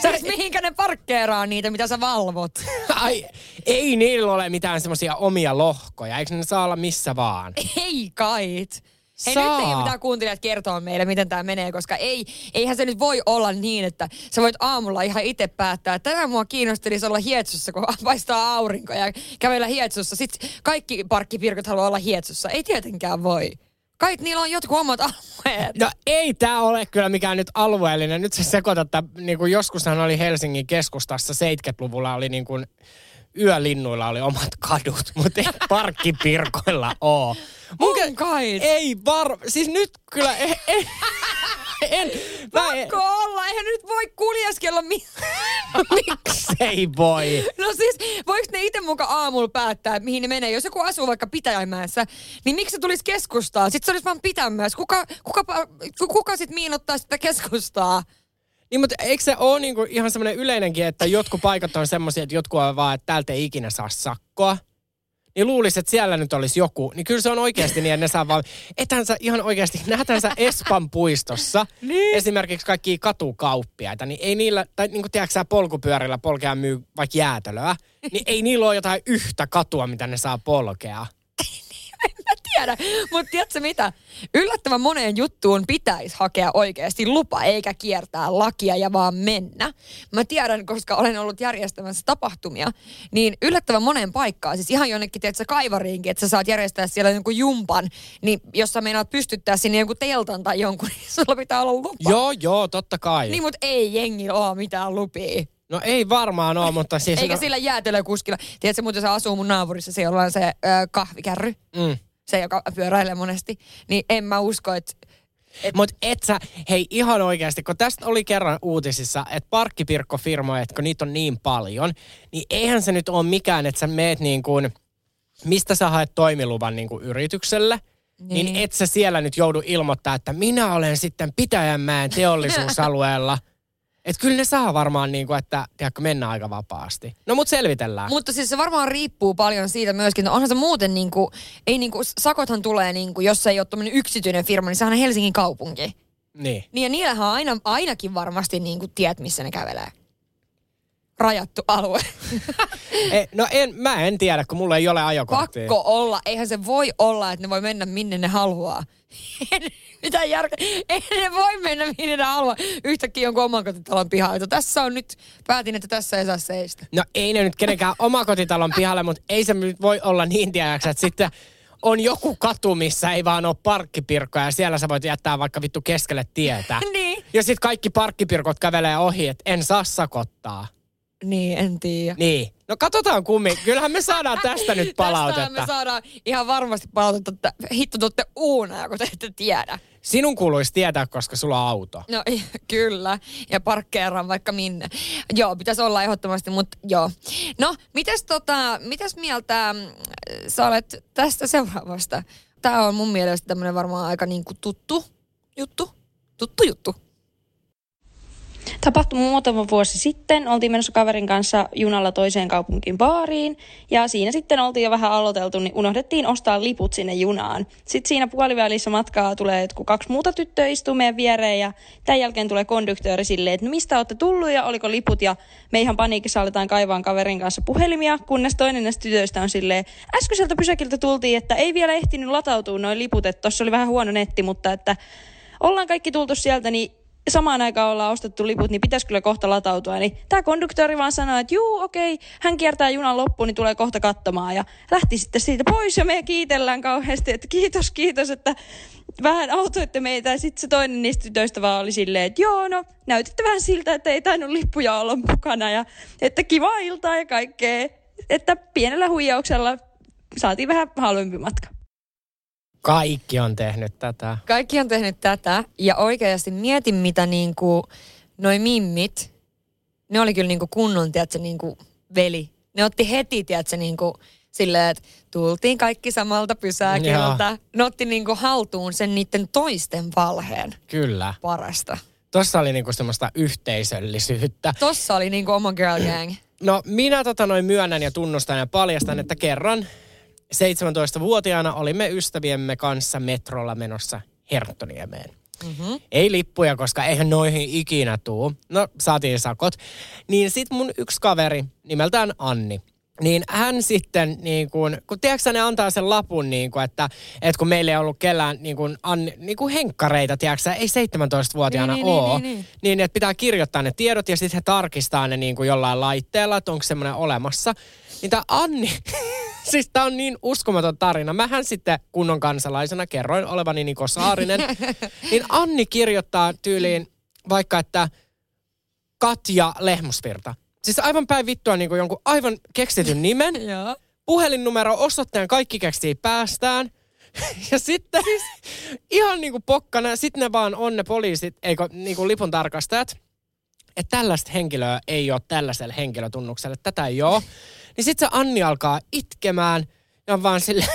Sä [laughs] mihinkä ne parkkeeraa niitä, mitä sä valvot. Ai, ei niillä ole mitään semmoisia omia lohkoja. Eikö ne saa olla missä vaan? Ei kait. Hei Saa. nyt ei mitään kuuntelijat kertoa meille, miten tämä menee, koska ei, eihän se nyt voi olla niin, että sä voit aamulla ihan itse päättää, että tänään mua kiinnostelisi olla hietsussa, kun [laughs] paistaa aurinko ja kävellä hietsussa. Sitten kaikki parkkipirkot haluaa olla hietsussa. Ei tietenkään voi. Kai niillä on jotkut omat [laughs] alueet. No ei tämä ole kyllä mikään nyt alueellinen. Nyt se sekoitat, että niin kuin joskushan oli Helsingin keskustassa 70-luvulla oli niin kuin yölinnuilla oli omat kadut, [laughs] mutta ei parkkipirkoilla On kä- kai. Ei var... Siis nyt kyllä... En, en, [laughs] en, mä en, Pakko olla, eihän nyt voi kuljeskella mi- [laughs] miksei voi? No siis, voiko ne itse muka aamulla päättää, mihin ne menee? Jos joku asuu vaikka Pitäjänmäessä, niin miksi se tulisi keskustaa? Sitten se olisi vaan Pitäjänmäessä. Kuka, kuka, kuka sitten miinottaa sitä keskustaa? Niin, mutta eikö se ole niinku ihan semmoinen yleinenkin, että jotkut paikat on semmoisia, että jotkut on vaan, että täältä ei ikinä saa sakkoa. Niin luulisi, että siellä nyt olisi joku. Niin kyllä se on oikeasti niin, että ne saa vaan... Ethän sä ihan oikeasti, nähdään sä Espan puistossa [laughs] niin. esimerkiksi kaikki katukauppiaita, niin ei niillä, tai niin kuin tiedätkö polkupyörillä polkea myy vaikka jäätelöä, niin ei niillä ole jotain yhtä katua, mitä ne saa polkea. En tiedä. Mutta tiedätkö mitä? Yllättävän moneen juttuun pitäisi hakea oikeasti lupa, eikä kiertää lakia ja vaan mennä. Mä tiedän, koska olen ollut järjestämässä tapahtumia, niin yllättävän moneen paikkaan, siis ihan jonnekin, tiedätkö, kaivariinkin, että sä saat järjestää siellä jonkun jumpan, niin jos sä meinaat pystyttää sinne jonkun teltan tai jonkun, [laughs] niin sulla pitää olla lupa. Joo, joo, totta kai. Niin, mutta ei jengi ole mitään lupia. No ei varmaan ole, mutta siis... Eikä no, sillä jäätelökuskilla. Tiedätkö, muuten se asuu mun naapurissa, se jolla on se ö, kahvikärry. Mm. Se, joka pyöräilee monesti. Niin en mä usko, että Et... Mutta et sä, hei ihan oikeasti, kun tästä oli kerran uutisissa, että parkkipirkkofirmoja, että kun niitä on niin paljon, niin eihän se nyt ole mikään, että sä meet niin kuin, mistä sä haet toimiluvan niin kuin yritykselle, niin. niin et sä siellä nyt joudu ilmoittaa, että minä olen sitten Pitäjänmäen teollisuusalueella. Että kyllä ne saa varmaan niin kuin, että tiedätkö, mennä aika vapaasti. No mut selvitellään. Mutta siis se varmaan riippuu paljon siitä myöskin, että onhan se muuten niin kuin, ei niin kuin, sakothan tulee niin kuin, jos se ei ole tämmöinen yksityinen firma, niin sehän on Helsingin kaupunki. Niin. Niin ja niillähän on aina, ainakin varmasti niin kuin tiet, missä ne kävelee. Rajattu alue. [laughs] E, no en, mä en tiedä, kun mulla ei ole ajokorttia. Pakko olla. Eihän se voi olla, että ne voi mennä minne ne haluaa. [laughs] Mitä järkeä? Ei ne voi mennä minne ne haluaa. Yhtäkkiä jonkun omakotitalon pihaan. Että tässä on nyt, päätin, että tässä ei saa seistä. No ei ne nyt kenenkään [laughs] omakotitalon pihalle, mutta ei se nyt voi olla niin tiedäksä, että sitten on joku katu, missä ei vaan ole parkkipirkkoja ja siellä sä voit jättää vaikka vittu keskelle tietä. niin. Ja sitten kaikki parkkipirkot kävelee ohi, että en saa sakottaa. Niin, en tiedä. Niin. No katsotaan kummi. Kyllähän me saadaan tästä nyt [laughs] palautetta. Tästä me saadaan ihan varmasti palautetta, että hitto tuotte uuna, kun te ette tiedä. Sinun kuuluisi tietää, koska sulla on auto. No [laughs] kyllä, ja parkkeeraan vaikka minne. Joo, pitäisi olla ehdottomasti, mutta joo. No, mitäs, tota, mitäs mieltä mm, sä olet tästä seuraavasta? Tämä on mun mielestä tämmöinen varmaan aika niinku tuttu juttu. Tuttu juttu. Tapahtui muutama vuosi sitten. Oltiin menossa kaverin kanssa junalla toiseen kaupunkiin baariin. Ja siinä sitten oltiin jo vähän aloiteltu, niin unohdettiin ostaa liput sinne junaan. Sitten siinä puolivälissä matkaa tulee jotkut kaksi muuta tyttöä istuu meidän viereen. Ja tämän jälkeen tulee konduktööri silleen, että no mistä olette tullut ja oliko liput. Ja me ihan paniikissa aletaan kaivaan kaverin kanssa puhelimia, kunnes toinen näistä tytöistä on silleen, äskeiseltä pysäkiltä tultiin, että ei vielä ehtinyt latautua noin liput, että tossa oli vähän huono netti, mutta että ollaan kaikki tultu sieltä, niin samaan aikaan ollaan ostettu liput, niin pitäisi kyllä kohta latautua. Niin tämä konduktööri vaan sanoi, että juu, okei, hän kiertää junan loppuun, niin tulee kohta katsomaan. Ja lähti sitten siitä pois ja me kiitellään kauheasti, että kiitos, kiitos, että vähän autoitte meitä. Ja sitten se toinen niistä tytöistä vaan oli silleen, että joo, no näytitte vähän siltä, että ei tainnut lippuja olla mukana. Ja että kiva iltaa ja kaikkea. Että pienellä huijauksella saatiin vähän halvempi matka. Kaikki on tehnyt tätä. Kaikki on tehnyt tätä ja oikeasti mietin, mitä niinku noi mimmit, ne oli kyllä niinku kunnon, tiedätkö, niinku veli. Ne otti heti, tiedätkö, niinku silleen, että tultiin kaikki samalta pysäkiltä. Ne otti niinku haltuun sen niiden toisten valheen Kyllä. parasta. Tossa oli niinku semmoista yhteisöllisyyttä. Tossa oli niinku oma girl gang. No minä tota noin myönnän ja tunnustan ja paljastan, että kerran 17-vuotiaana olimme ystäviemme kanssa metrolla menossa Herttoniemeen. Mm-hmm. Ei lippuja, koska eihän noihin ikinä tuu. No, saatiin sakot. Niin sit mun yksi kaveri nimeltään Anni. Niin hän sitten, niin kun, kun tiedätkö ne antaa sen lapun, niin kun, että, että kun meillä ei ollut kellään niin kun, an, niin kun henkkareita, tiedätkö ei 17-vuotiaana Niin, niin, niin, ole, niin, niin. niin että pitää kirjoittaa ne tiedot ja sitten he tarkistaa ne niin kuin jollain laitteella, että onko semmoinen olemassa. Niin tämä Anni, [laughs] siis tämä on niin uskomaton tarina. Mähän sitten kunnon kansalaisena kerroin olevani Niko Saarinen. [laughs] niin Anni kirjoittaa tyyliin vaikka, että Katja Lehmusvirta. Siis aivan päin vittua niin kuin jonkun aivan keksityn nimen. [laughs] Puhelinnumero, osoitteen, kaikki keksii päästään. [laughs] Ja sitten siis ihan niin kuin pokkana, sitten ne vaan on ne poliisit, eikö niin kuin lipun tarkastajat, että tällaista henkilöä ei ole tällaisella henkilötunnuksella, että tätä ei ole. Niin sitten se Anni alkaa itkemään ja on vaan sille,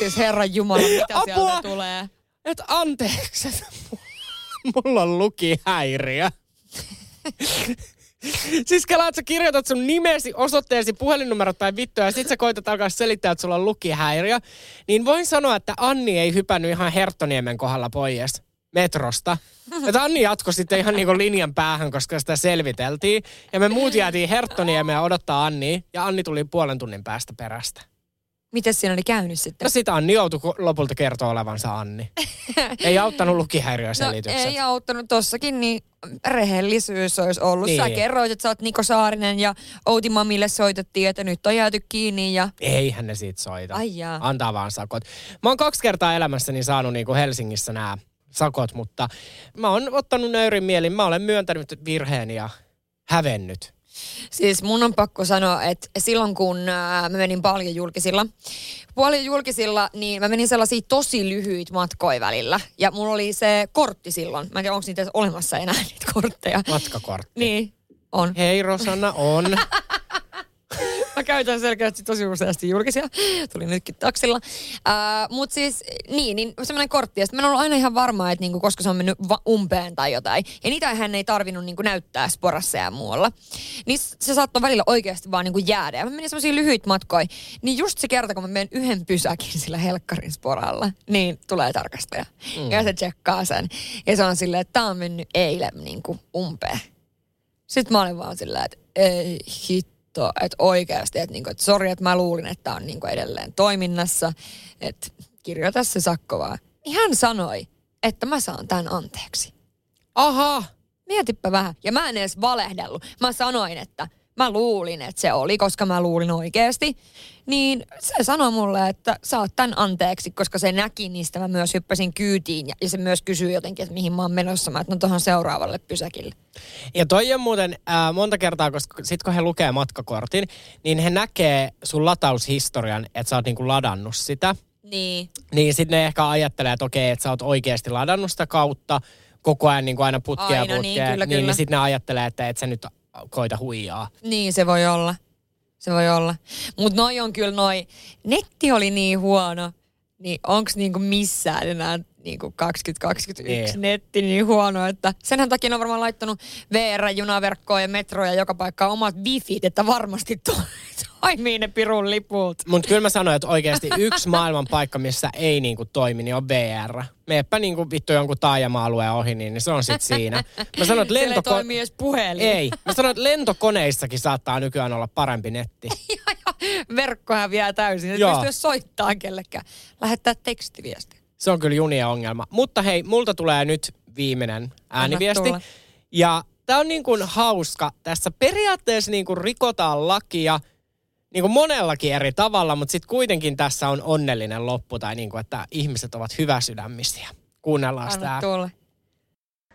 Siis herran jumala, mitä Apua! sieltä tulee? että anteeksi, että [laughs] mulla on lukihäiriö. [laughs] Siis kelaa, että sä kirjoitat sun nimesi, osoitteesi, puhelinnumerot tai vittua ja sit sä koitat alkaa selittää, että sulla on lukihäiriö. Niin voin sanoa, että Anni ei hypännyt ihan Herttoniemen kohdalla pois metrosta. Että Anni jatkoi sitten ihan niinku linjan päähän, koska sitä selviteltiin. Ja me muut jäätiin Herttoniemeen odottaa Annia ja Anni tuli puolen tunnin päästä perästä. Miten siinä oli käynyt sitten? No sitä Anni joutui lopulta kertoa olevansa Anni. [laughs] ei auttanut lukihäiriöselitykset. No, ei auttanut tossakin, niin rehellisyys olisi ollut. Niin. Sä Niin. kerroit, että sä oot Niko Saarinen ja Outi Mamille soitettiin, että nyt on jääty kiinni ja... Eihän ne siitä soita. Ai jaa. Antaa vaan sakot. Mä oon kaksi kertaa elämässäni saanut niin kuin Helsingissä nämä sakot, mutta mä oon ottanut nöyrin mielin. Mä olen myöntänyt virheeni ja hävennyt. Siis mun on pakko sanoa, että silloin kun ää, mä menin paljon julkisilla, paljon julkisilla, niin mä menin sellaisia tosi lyhyitä matkoja välillä. Ja mulla oli se kortti silloin. Mä en tiedä, onko niitä olemassa enää niitä kortteja. Matkakortti. Niin, on. Hei Rosanna, on. [laughs] Mä käytän selkeästi tosi useasti julkisia. Tuli nytkin taksilla. Uh, Mutta siis niin, niin semmoinen kortti. Ja sitten mä en ollut aina ihan varma, että niinku, koska se on mennyt va- umpeen tai jotain. Ja niitä hän ei tarvinnut niinku, näyttää sporassa ja muualla. Niin se saattoi välillä oikeasti vaan niinku, jäädä. Ja mä menin semmoisia lyhyitä matkoja. Niin just se kerta, kun mä menen yhden pysäkin sillä helkkarin sporalla, niin tulee tarkastaja. Mm. Ja se tsekkaa sen. Ja se on silleen, että tää on mennyt eilen niinku, umpeen. Sitten mä olin vaan silleen, että ei hitto, että oikeasti, että, niinku, että sori, että mä luulin, että tää on niinku edelleen toiminnassa, että kirjoita se sakko vaan. Niin hän sanoi, että mä saan tämän anteeksi. Aha! Mietipä vähän. Ja mä en edes valehdellut. Mä sanoin, että mä luulin, että se oli, koska mä luulin oikeasti. Niin se sanoi mulle, että saat tämän anteeksi, koska se näki niistä. Mä myös hyppäsin kyytiin ja, ja se myös kysyi jotenkin, että mihin mä oon menossa. Mä, että no tuohon seuraavalle pysäkille. Ja toi on muuten äh, monta kertaa, koska sit kun he lukee matkakortin, niin he näkee sun lataushistorian, että sä oot niinku ladannut sitä. Niin. Niin sitten ne ehkä ajattelee, että okei, että sä oot oikeasti ladannut sitä kautta koko ajan niin kuin aina putkea Aina, niin, putkea. kyllä, niin, kyllä. niin sitten ne ajattelee, että et sä nyt koita huijaa. Niin se voi olla. Se voi olla. Mutta noi on kyllä noi, netti oli niin huono, niin onks niinku missään enää niinku 2021 Niin. netti niin huono, että senhän takia on varmaan laittanut VR-junaverkkoa ja metroja joka paikkaan omat wifit, että varmasti to- [laughs] toimii ne pirun liput. Mutta kyllä mä sanoin, että oikeasti yksi maailman paikka, missä ei niinku toimi, niin on VR. Meepä niinku vittu jonkun taajama-alueen ohi, niin, niin se on sitten siinä. Mä sanoin, että Siellä ei lentoko- toimi edes puhelin. Ei. Mä sanoin, että lentokoneissakin saattaa nykyään olla parempi netti. [laughs] Verkko häviää täysin, et Joo. pysty edes soittaa kellekään. Lähettää tekstiviesti. Se on kyllä junien ongelma. Mutta hei, multa tulee nyt viimeinen ääniviesti. Ja tää on niin kuin hauska. Tässä periaatteessa niin kuin rikotaan lakia niin kuin monellakin eri tavalla, mutta sitten kuitenkin tässä on onnellinen loppu tai niin kuin, että ihmiset ovat hyväsydämisiä. Kuunnellaan sitä.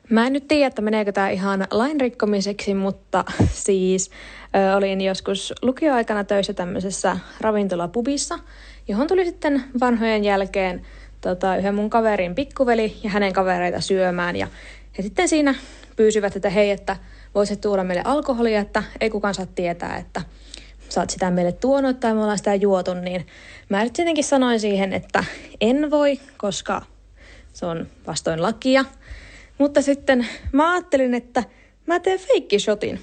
Mä en nyt tiedä, että meneekö tämä ihan lain rikkomiseksi, mutta siis ö, olin joskus lukioaikana töissä tämmöisessä ravintolapubissa, johon tuli sitten vanhojen jälkeen tota, yhden mun kaverin pikkuveli ja hänen kavereita syömään. Ja he sitten siinä pyysivät, että hei, että voisit tuoda meille alkoholia, että ei kukaan saa tietää, että sä oot sitä meille tuonut tai me ollaan sitä juotu, niin mä nyt tietenkin sanoin siihen, että en voi, koska se on vastoin lakia. Mutta sitten mä ajattelin, että mä teen feikkishotin.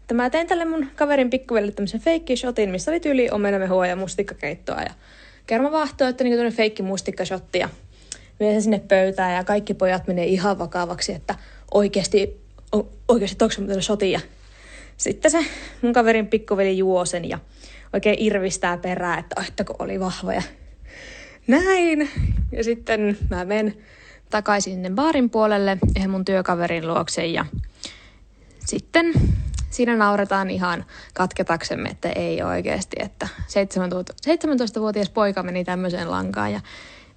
Että mä tein tälle mun kaverin pikkuvelle tämmöisen feikkishotin, missä oli tyyli omenamehua ja mustikkakeittoa ja kermavaahtoa, että niinku tämmöinen feikki mustikkashotti ja vien sen sinne pöytään ja kaikki pojat menee ihan vakavaksi, että oikeasti, o, oikeasti onko se muuten shoti ja sitten se mun kaverin pikkuveli juo sen ja oikein irvistää perää, että että kun oli vahva ja näin. Ja sitten mä menen takaisin sinne baarin puolelle yhden mun työkaverin luokse ja sitten siinä nauretaan ihan katketaksemme, että ei oikeasti, että 17-vuotias poika meni tämmöiseen lankaan ja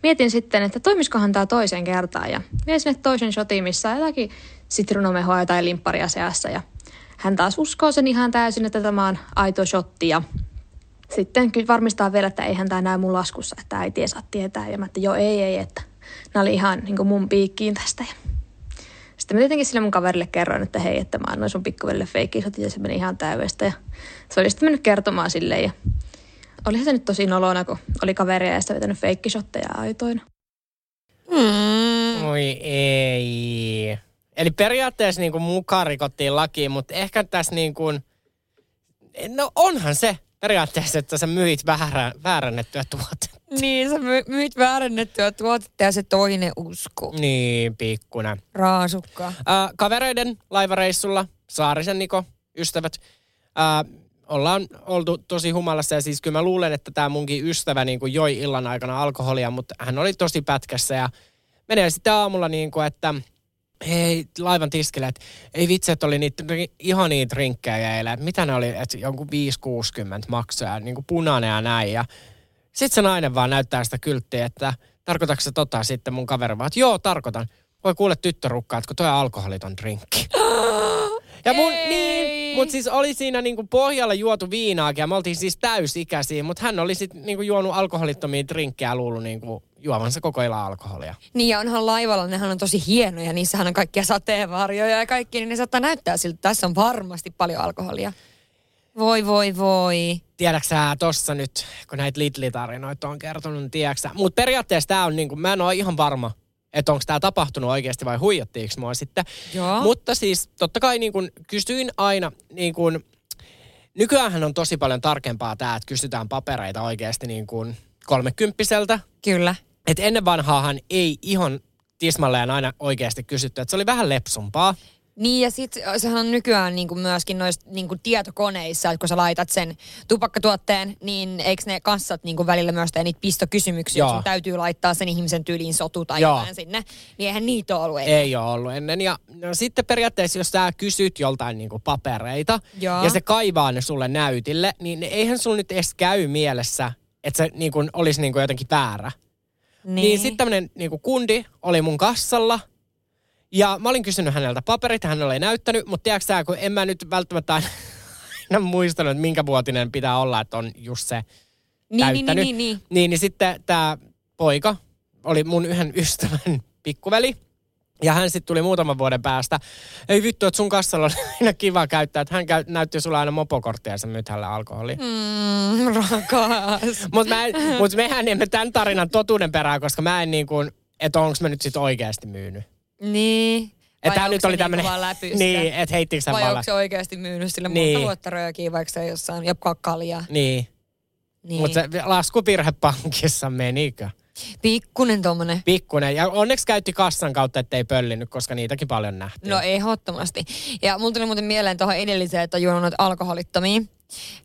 mietin sitten, että toimiskohan tämä toisen kertaan ja vien sinne toisen shotiin, missä jotakin sitruunamehoa tai limpparia seassa ja hän taas uskoo sen ihan täysin, että tämä on aito shotti ja sitten varmistaa vielä, että eihän tämä näy mun laskussa, että äiti ei saa tietää. Ja mä että joo, ei, ei, että nämä oli ihan niin mun piikkiin tästä. Ja sitten mä tietenkin sille mun kaverille kerroin, että hei, että mä annoin sun pikkuvelle feikkisotit ja se meni ihan täydestä. Ja se oli sitten mennyt kertomaan silleen ja olihan se nyt tosi nolona, kun oli kaveria ja sitten vetänyt feikkishotteja aitoina. Mm. Oi ei. Eli periaatteessa niin kuin mukaan rikottiin lakiin, mutta ehkä tässä niin kuin, no onhan se periaatteessa, että sä myit väärä, väärännettyä tuotetta. Niin, sä my- myit väärennettyä tuotetta ja se toinen usko. Niin, pikkunen. Raasukka. Äh, kavereiden laivareissulla, Saarisen Niko, ystävät, äh, ollaan oltu tosi humalassa ja siis kyllä mä luulen, että tämä munkin ystävä niin kuin joi illan aikana alkoholia, mutta hän oli tosi pätkässä ja menee sitten aamulla niin kuin, että hei, laivan tiskille, että ei vitsi, että oli niitä ihan niitä rinkkejä eilen, että mitä ne oli, että jonkun 5-60 maksaa, niin kuin punainen ja näin. Ja sitten se nainen vaan näyttää sitä kylttiä, että tarkoitatko se tota sitten mun kaveri vaan, että joo, tarkoitan. Voi kuule tyttörukkaa, että kun toi on alkoholiton drinkki. [gasps] Ja mun, niin, mutta siis oli siinä niinku pohjalla juotu viinaakin ja me oltiin siis täysikäisiä, mutta hän oli sitten niinku juonut alkoholittomia drinkkejä luullut niinku juomansa koko illan alkoholia. Niin ja onhan laivalla, nehän on tosi hienoja, niissähän on kaikkia sateenvarjoja ja kaikki, niin ne saattaa näyttää siltä, että tässä on varmasti paljon alkoholia. Voi, voi, voi. Tiedätkö sä tossa nyt, kun näitä Lidli-tarinoita on kertonut, niin tiedätkö? Mutta periaatteessa tää on niinku, mä en ole ihan varma, että onko tämä tapahtunut oikeasti vai huijattiinko mua sitten. Joo. Mutta siis totta kai niin kun kysyin aina, niin kun, nykyäänhän on tosi paljon tarkempaa tämä, että kysytään papereita oikeasti niin kuin kolmekymppiseltä. Kyllä. Et ennen vanhaahan ei ihan tismalleen aina oikeasti kysytty, että se oli vähän lepsumpaa. Niin ja sitten sehän on nykyään niinku myöskin noissa niinku tietokoneissa, että kun sä laitat sen tupakkatuotteen, niin eikö ne kassat niinku välillä myös tee niitä pistokysymyksiä, Joo. että sun täytyy laittaa sen ihmisen tyyliin sotu tai Joo. jotain sinne. Niin eihän niitä ole ollut ennen. Ei ole ollut ennen. Ja no, sitten periaatteessa, jos sä kysyt joltain niinku papereita Joo. ja se kaivaa ne sulle näytille, niin eihän sulla nyt edes käy mielessä, että se niinku olisi niinku jotenkin väärä. Niin, niin sitten tämmöinen niinku kundi oli mun kassalla ja mä olin kysynyt häneltä paperit, hän oli näyttänyt, mutta tiedätkö sä, kun en mä nyt välttämättä [laughs] aina, muistanut, että minkä vuotinen pitää olla, että on just se Niin, niin, täyttänyt. niin, niin, niin. Niin, niin sitten tämä poika oli mun yhden [laughs] ystävän pikkuveli. Ja hän sitten tuli muutaman vuoden päästä. Ei vittu, että sun kassalla oli [laughs] aina kiva käyttää. Että hän käy, näytti sulle aina mopokorttia ja sä myyt hänelle alkoholia. Mm, rakas. Mutta mut mehän emme tämän tarinan totuuden perään, koska mä en niin kuin, että onko mä nyt sitten oikeasti myynyt. Niin. Että tämä nyt oli niinku tämmöinen, läpystä? niin, että heittikö hän Vai onko se oikeasti myynyt sille Niin. monta vuotta röökiä, vaikka se jossain jopa kaljaa? Niin. Niin. Mutta se laskuvirhe pankissa menikö? Pikkunen tommonen. Pikkunen. Ja onneksi käytti kassan kautta, ettei pöllinyt, koska niitäkin paljon nähtiin. No ehdottomasti. Ja mun tuli muuten mieleen tuohon edelliseen, että on juonut noita alkoholittomia.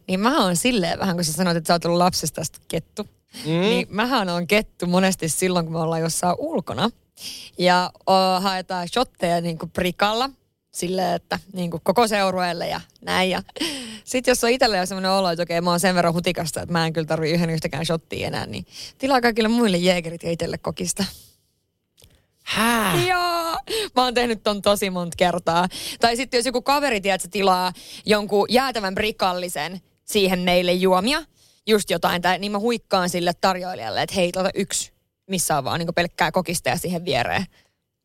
Niin mä oon silleen vähän, kun sä sanoit, että sä oot ollut lapsesta kettu. Mm. Niin mähän on kettu monesti silloin, kun me ollaan jossain ulkona. Ja o, haetaan shotteja niin kuin prikalla. Silleen, että niin kuin koko seurueelle ja näin. Ja sitten jos on itsellä jo semmoinen olo, että okei, mä oon sen verran hutikasta, että mä en kyllä tarvii yhden yhtäkään shottia enää, niin tilaa kaikille muille jeekerit ja itselle kokista. Hää? Joo, mä oon tehnyt ton tosi monta kertaa. Tai sitten jos joku kaveri, tiedät, tilaa jonkun jäätävän prikallisen siihen meille juomia, just jotain, tai, niin mä huikkaan sille tarjoilijalle, että hei, tuota yksi, missä on vaan niin pelkkää kokista ja siihen viereen.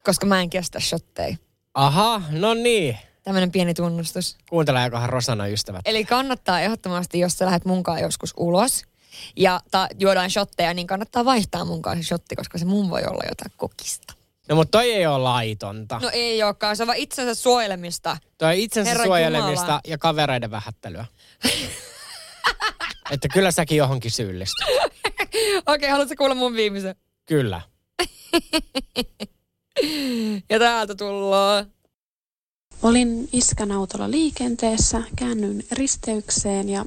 Koska mä en kestä shotteja. Aha, no niin. Tämmönen pieni tunnustus. Kuunteleekohan Rosana ystävät? Eli kannattaa ehdottomasti, jos sä lähdet munkaan joskus ulos ja ta, juodaan shotteja, niin kannattaa vaihtaa munkaan se shotti, koska se mun voi olla jotain kokista. No mutta toi ei ole laitonta. No ei olekaan, se on vaan itsensä suojelemista. toi itsensä Herran suojelemista Jumala. ja kavereiden vähättelyä. [laughs] että kyllä säkin johonkin syyllistyt. Okei, haluatko kuulla mun viimeisen? Kyllä. [laughs] Ja täältä tullaan. Olin iskän autolla liikenteessä, käännyin risteykseen ja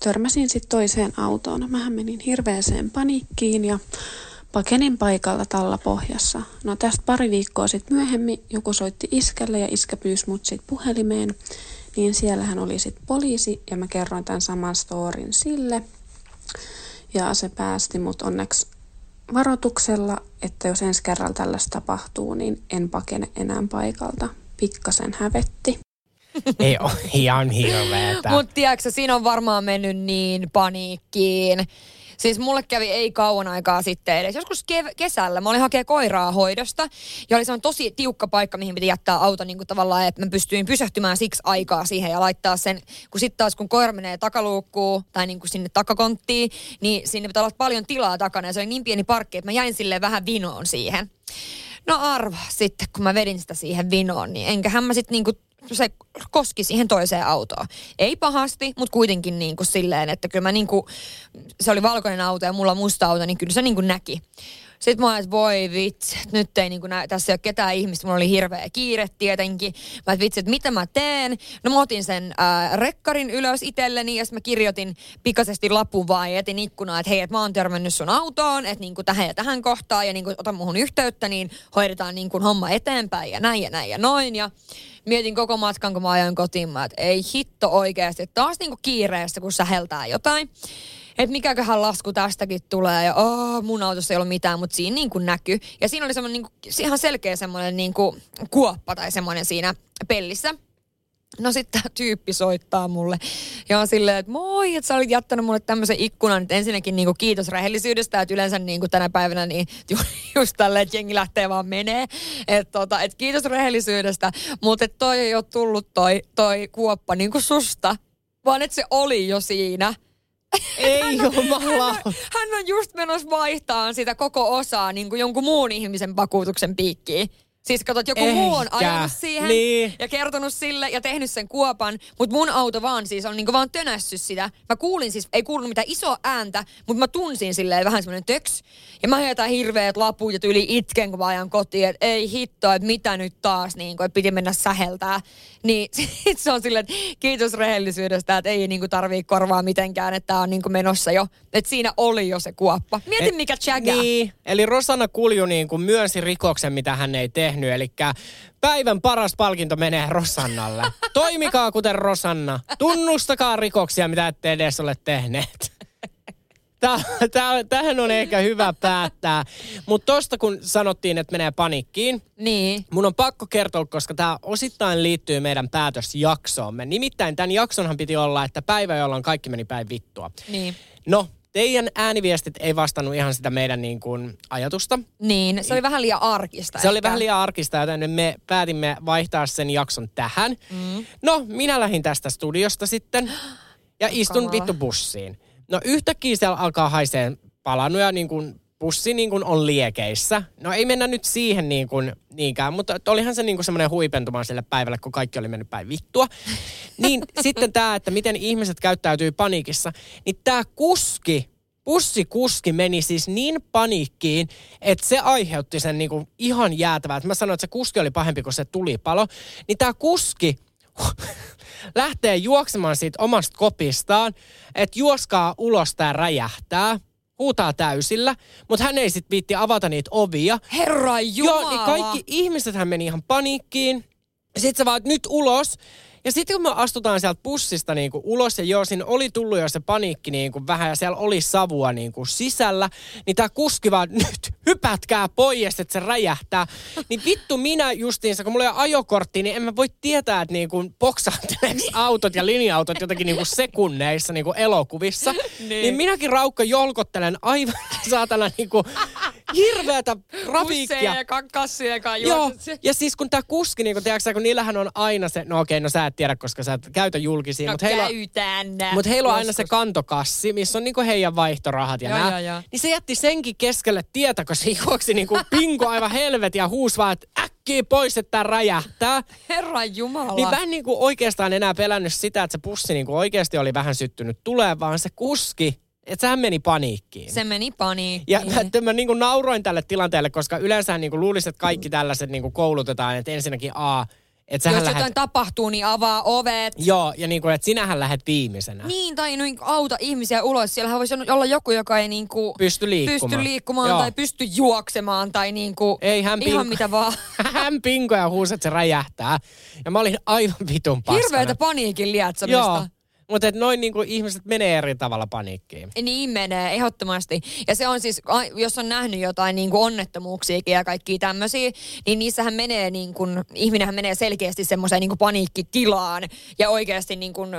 törmäsin sitten toiseen autoon. Mähän menin hirveäseen paniikkiin ja pakenin paikalla talla pohjassa. No tästä pari viikkoa sitten myöhemmin joku soitti iskälle ja iskä pyysi mut sit puhelimeen. Niin siellähän oli sitten poliisi ja mä kerroin tämän saman storin sille. Ja se päästi mut onneksi varoituksella, että jos ensi kerralla tällaista tapahtuu, niin en pakene enää paikalta. Pikkasen hävetti. [laughs] ei ole ihan hirveetä. Mutta tiedätkö, siinä on varmaan mennyt niin paniikkiin. Siis mulle kävi ei kauan aikaa sitten edes. Joskus kev- kesällä mä olin hakea koiraa hoidosta. Ja oli semmoinen tosi tiukka paikka, mihin piti jättää auto niin kuin tavallaan, että mä pystyin pysähtymään siksi aikaa siihen ja laittaa sen. Kun sitten taas kun koira menee takaluukkuun tai niin kuin sinne takakonttiin, niin sinne pitää olla paljon tilaa takana. Ja se oli niin pieni parkki, että mä jäin silleen vähän vinoon siihen. No arva sitten, kun mä vedin sitä siihen vinoon, niin enköhän mä sitten niinku, se koski siihen toiseen autoon. Ei pahasti, mutta kuitenkin niinku silleen, että kyllä mä niinku, se oli valkoinen auto ja mulla musta auto, niin kyllä se niinku näki. Sitten mä että voi vitsi, että nyt ei niinku nä- tässä ei ole ketään ihmistä. Mulla oli hirveä kiire tietenkin. Mä et vitsi, että mitä mä teen. No mä otin sen äh, rekkarin ylös itselleni ja sitten mä kirjoitin pikaisesti lapun vaan ja etin ikkunaa, että hei, että mä oon törmännyt sun autoon, että niinku tähän ja tähän kohtaan ja niinku ota muhun yhteyttä, niin hoidetaan niinku homma eteenpäin ja näin ja näin ja noin. Ja mietin koko matkan, kun mä ajoin kotiin, mä, että ei hitto oikeasti, että taas niinku kiireessä, kun säheltää jotain että mikäköhän lasku tästäkin tulee ja oh, mun autossa ei ollut mitään, mutta siinä niin kuin näkyy. Ja siinä oli semmoinen niin kuin, ihan selkeä semmoinen niin kuin kuoppa tai semmoinen siinä pellissä. No sitten tämä tyyppi soittaa mulle ja on silleen, että moi, että sä olit jättänyt mulle tämmöisen ikkunan. Että ensinnäkin kuin kiitos rehellisyydestä, että yleensä kuin tänä päivänä niin [laughs] ju- just tälleen, että jengi lähtee vaan menee. Että tota, et kiitos rehellisyydestä, mutta toi ei ole tullut toi, toi kuoppa niin kuin susta, vaan että se oli jo siinä. Ei hän, on, jumala. hän, on, hän on just menossa vaihtaa sitä koko osaa niin kuin jonkun muun ihmisen vakuutuksen piikkiin. Siis katsot, joku Eikä. muu on ajanut siihen Niin. ja kertonut sille ja tehnyt sen kuopan, mutta mun auto vaan siis on niinku vaan tönässyt sitä. Mä kuulin siis, ei kuulunut mitään isoa ääntä, mutta mä tunsin silleen vähän semmoinen töks. Ja mä heitän hirveät laput ja tyyli itken, kun mä ajan kotiin, että ei hitto, että mitä nyt taas, niin kuin, että piti mennä säheltää. Niin [laughs] sit se on silleen, että kiitos rehellisyydestä, että ei niinku tarvii korvaa mitenkään, että tää on niinku menossa jo. Että siinä oli jo se kuoppa. Mieti Et- mikä chagga. Niin, eli Rosanna Kulju niin kuin myönsi rikoksen, mitä hän ei tehnyt. Eli päivän paras palkinto menee Rosannalle. Toimikaa kuten Rosanna. Tunnustakaa rikoksia, mitä ette edes ole tehneet. Tähän on ehkä hyvä päättää. Mutta tosta kun sanottiin, että menee panikkiin, niin. mun on pakko kertoa, koska tämä osittain liittyy meidän päätösjaksoomme. Nimittäin tämän jaksonhan piti olla, että päivä, jolloin kaikki meni päin vittua. Niin. No, teidän ääniviestit ei vastannut ihan sitä meidän niin kuin, ajatusta. Niin, se oli vähän liian arkista. Se oli ehkä. vähän liian arkista, joten me päätimme vaihtaa sen jakson tähän. Mm. No, minä lähdin tästä studiosta sitten ja [gasps] istun Kamala. vittu bussiin. No yhtäkkiä siellä alkaa haisee palannut niin kuin bussi niin kuin on liekeissä. No ei mennä nyt siihen niin kuin, niinkään, mutta olihan se niin kuin semmoinen huipentuma sille päivälle, kun kaikki oli mennyt päin vittua. [laughs] Niin sitten tämä, että miten ihmiset käyttäytyy paniikissa, niin tämä kuski, bussikuski meni siis niin paniikkiin, että se aiheutti sen niin kuin ihan jäätävää. Mä sanoin, että se kuski oli pahempi kuin se tulipalo. Niin tämä kuski [laughs] lähtee juoksemaan siitä omasta kopistaan, että juoskaa ulos tää räjähtää huutaa täysillä, mutta hän ei sitten viitti avata niitä ovia. Herra Jumala! Joo, niin kaikki ihmisethän meni ihan paniikkiin. Sitten sä vaan, nyt ulos. Ja sitten kun me astutaan sieltä bussista niin kuin ulos, ja joo, siinä oli tullut jo se paniikki niin kuin vähän, ja siellä oli savua niin kuin sisällä, niin tämä kuski vaan, [laughs] nyt hypätkää pois, että se räjähtää. Niin vittu minä justiinsa, kun mulla ei ole ajokortti, niin en mä voi tietää, että niin kuin poksahteleeko autot ja linja-autot jotenkin niin kuin sekunneissa niin kuin elokuvissa. [laughs] Niin. niin minäkin raukka jolkottelen aivan [laughs] saatana niin kuin hirveätä rafiikkia. Busseja ja ka- kassuja ja Joo, ja siis kun tämä kuski, niin kun, tiedätkö, kun niillähän on aina se, no okei, no sä et tiedä, koska sä et käytä julkisia, No mutta heillä, on- mut heillä on aina se kantokassi, missä on niinku heidän vaihtorahat ja Joo, nää. joo, joo. Niin se jätti senkin keskelle tietä, kun se juoksi niinku [laughs] pinko aivan helvet ja huusi vaan, että äkkiä pois, että tää räjähtää. Herra Jumala. Niin mä en niinku oikeastaan enää pelännyt sitä, että se pussi niinku oikeasti oli vähän syttynyt tulee, vaan se kuski, että sehän meni paniikkiin. Se meni paniikkiin. Ja mä, että mä niin nauroin tälle tilanteelle, koska yleensä niin luulisin, että kaikki tällaiset niin koulutetaan, että ensinnäkin A, sähän Jos lähet... jotain tapahtuu, niin avaa ovet. Joo, ja niin kuin, että sinähän lähdet viimeisenä. Niin, tai niin auta ihmisiä ulos. Siellähän voisi olla joku, joka ei niinku Pysty liikkumaan. pysty liikkumaan Joo. tai pysty juoksemaan tai niinku Ei, hän ihan pink- mitä vaan. [laughs] Hän pinkoi ja huusi, että se räjähtää. Ja mä olin aivan vitun paskana. Hirveätä paniikin lietsomista. Joo, mutta et noin niin kuin ihmiset menee eri tavalla paniikkiin. Niin menee, ehdottomasti. Ja se on siis, jos on nähnyt jotain niin kuin onnettomuuksiakin ja kaikkia tämmöisiä, niin niissähän menee niin kuin, ihminenhän menee selkeästi semmoiseen niin kuin paniikkitilaan. Ja oikeasti niin kuin,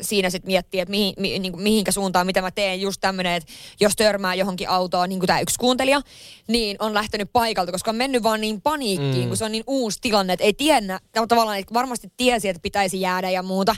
siinä sitten miettii, että mihin, mi, niin kuin, mihinkä suuntaan, mitä mä teen. Just tämmöinen, että jos törmää johonkin autoon, niin kuin tämä yksi kuuntelija, niin on lähtenyt paikalta, koska on mennyt vaan niin paniikkiin, Mm. kun se on niin uusi tilanne, että ei tiedä, tavallaan että varmasti tiesi, että pitäisi jäädä ja muuta.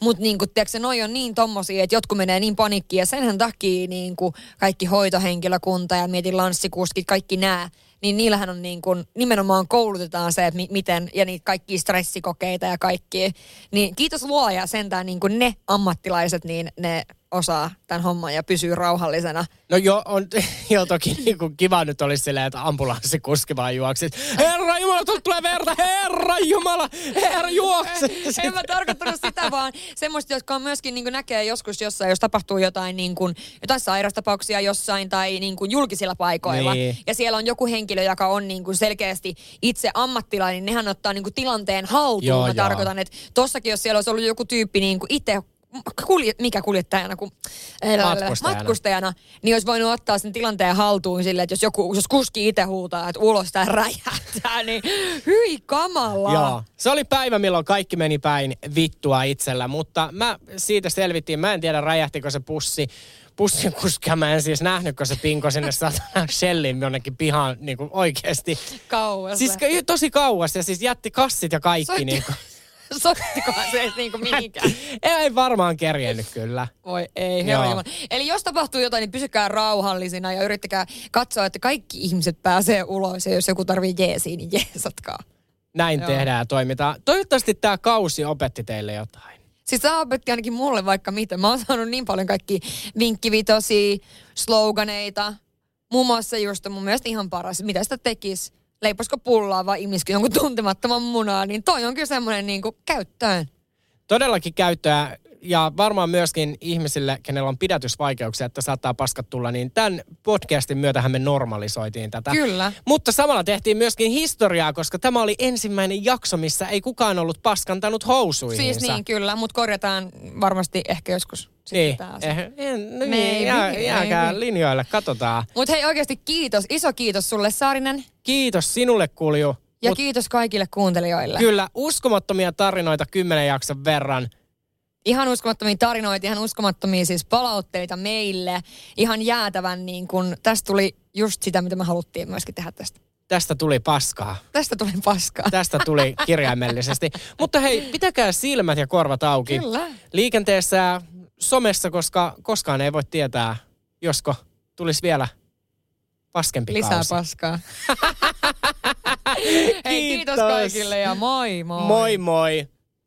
Mutta niinku, tiedätkö, noi on niin tommosia, että jotkut menee niin panikkiin ja senhän takia niinku, kaikki hoitohenkilökunta ja mietin lanssikuskit, kaikki nämä, niin niillähän on niin kuin, nimenomaan koulutetaan se, että mi- miten, ja niitä kaikki stressikokeita ja kaikki. Niin kiitos luoja sentään niin kuin ne ammattilaiset, niin ne osaa tämän homman ja pysyy rauhallisena. No joo, on [laughs] jo toki niin kuin kiva nyt olisi silleen, että ambulanssi kuski vaan juoksi. Herra Jumala, tuolta tulee verta, Herra Jumala, Herra juokse. [laughs] En mä tarkoittanut sitä, vaan semmoista, jotka on myöskin niin näkee joskus jossain, jos tapahtuu jotain, niin kuin, jotain sairastapauksia jossain tai niin kuin julkisilla paikoilla. Niin. Ja siellä on joku henkilö, joka on niin kuin selkeästi itse ammattilainen, niin nehän ottaa niin kuin tilanteen haltuun. Joo, mä joo. tarkoitan, että tossakin, jos siellä olisi ollut joku tyyppi niin kuin itse kulje, mikä kuljettajana, kun Matkustajana. matkustajana, niin olisi voinut ottaa sen tilanteen haltuun silleen, että jos joku, jos kuski itse huutaa, että ulos tää räjähtää, [laughs] niin hyi kamala. Joo, se oli päivä, milloin kaikki meni päin vittua itsellä, mutta mä siitä selvittiin. Mä en tiedä, räjähtikö se pussi. Pussin kuskia mä en siis nähnyt, kun se pinko sinne satana shellin jonnekin pihaan niin kuin oikeasti. Kauas. Siis tosi kauas ja siis jätti kassit ja kaikki. Soitti- Niin kuin. [laughs] Soittikohan se edes niinku mihinkään. [laughs] Ei varmaan kerjennyt kyllä. Voi ei, herra. Eli jos tapahtuu jotain, niin pysykää rauhallisina ja yrittäkää katsoa, että kaikki ihmiset pääsee ulos. Ja jos joku tarvii jeesiä, niin jeesatkaa. Näin Joo. tehdään ja toimitaan. Toivottavasti tämä kausi opetti teille jotain. Siis sä opetti ainakin mulle vaikka mitä. Mä oon saanut niin paljon kaikki vinkkivitosia, sloganeita. Muun muassa just mun mielestä ihan paras. Mitä sitä tekis? Leiposko pullaa vai imiskö jonkun tuntemattoman munaa? Niin toi on kyllä semmoinen niin käyttöön. Todellakin käyttöä ja varmaan myöskin ihmisille, kenellä on pidätysvaikeuksia, että saattaa paskat tulla, niin tämän podcastin myötähän me normalisoitiin tätä. Kyllä. Mutta samalla tehtiin myöskin historiaa, koska tämä oli ensimmäinen jakso, missä ei kukaan ollut paskantanut housuihinsa. Siis niin, kyllä, mutta korjataan varmasti ehkä joskus. Niin, eh, en, no Maybe, niin, jää, jääkää maybe. linjoille, katsotaan. Mutta hei oikeasti kiitos, iso kiitos sulle Saarinen. Kiitos sinulle Kulju. Ja Mut kiitos kaikille kuuntelijoille. Kyllä, uskomattomia tarinoita kymmenen jakson verran. Ihan uskomattomia tarinoita, ihan uskomattomia siis palautteita meille. Ihan jäätävän niin kun, tästä tuli just sitä, mitä me haluttiin myöskin tehdä tästä. Tästä tuli paskaa. Tästä tuli paskaa. Tästä tuli kirjaimellisesti. [laughs] Mutta hei, pitäkää silmät ja korvat auki. Kyllä. Liikenteessä ja somessa, koska koskaan ei voi tietää, josko tulisi vielä paskempi Lisää kausi. paskaa. [laughs] Hei, kiitos Kiitos. kaikille ja moi moi. Moi moi!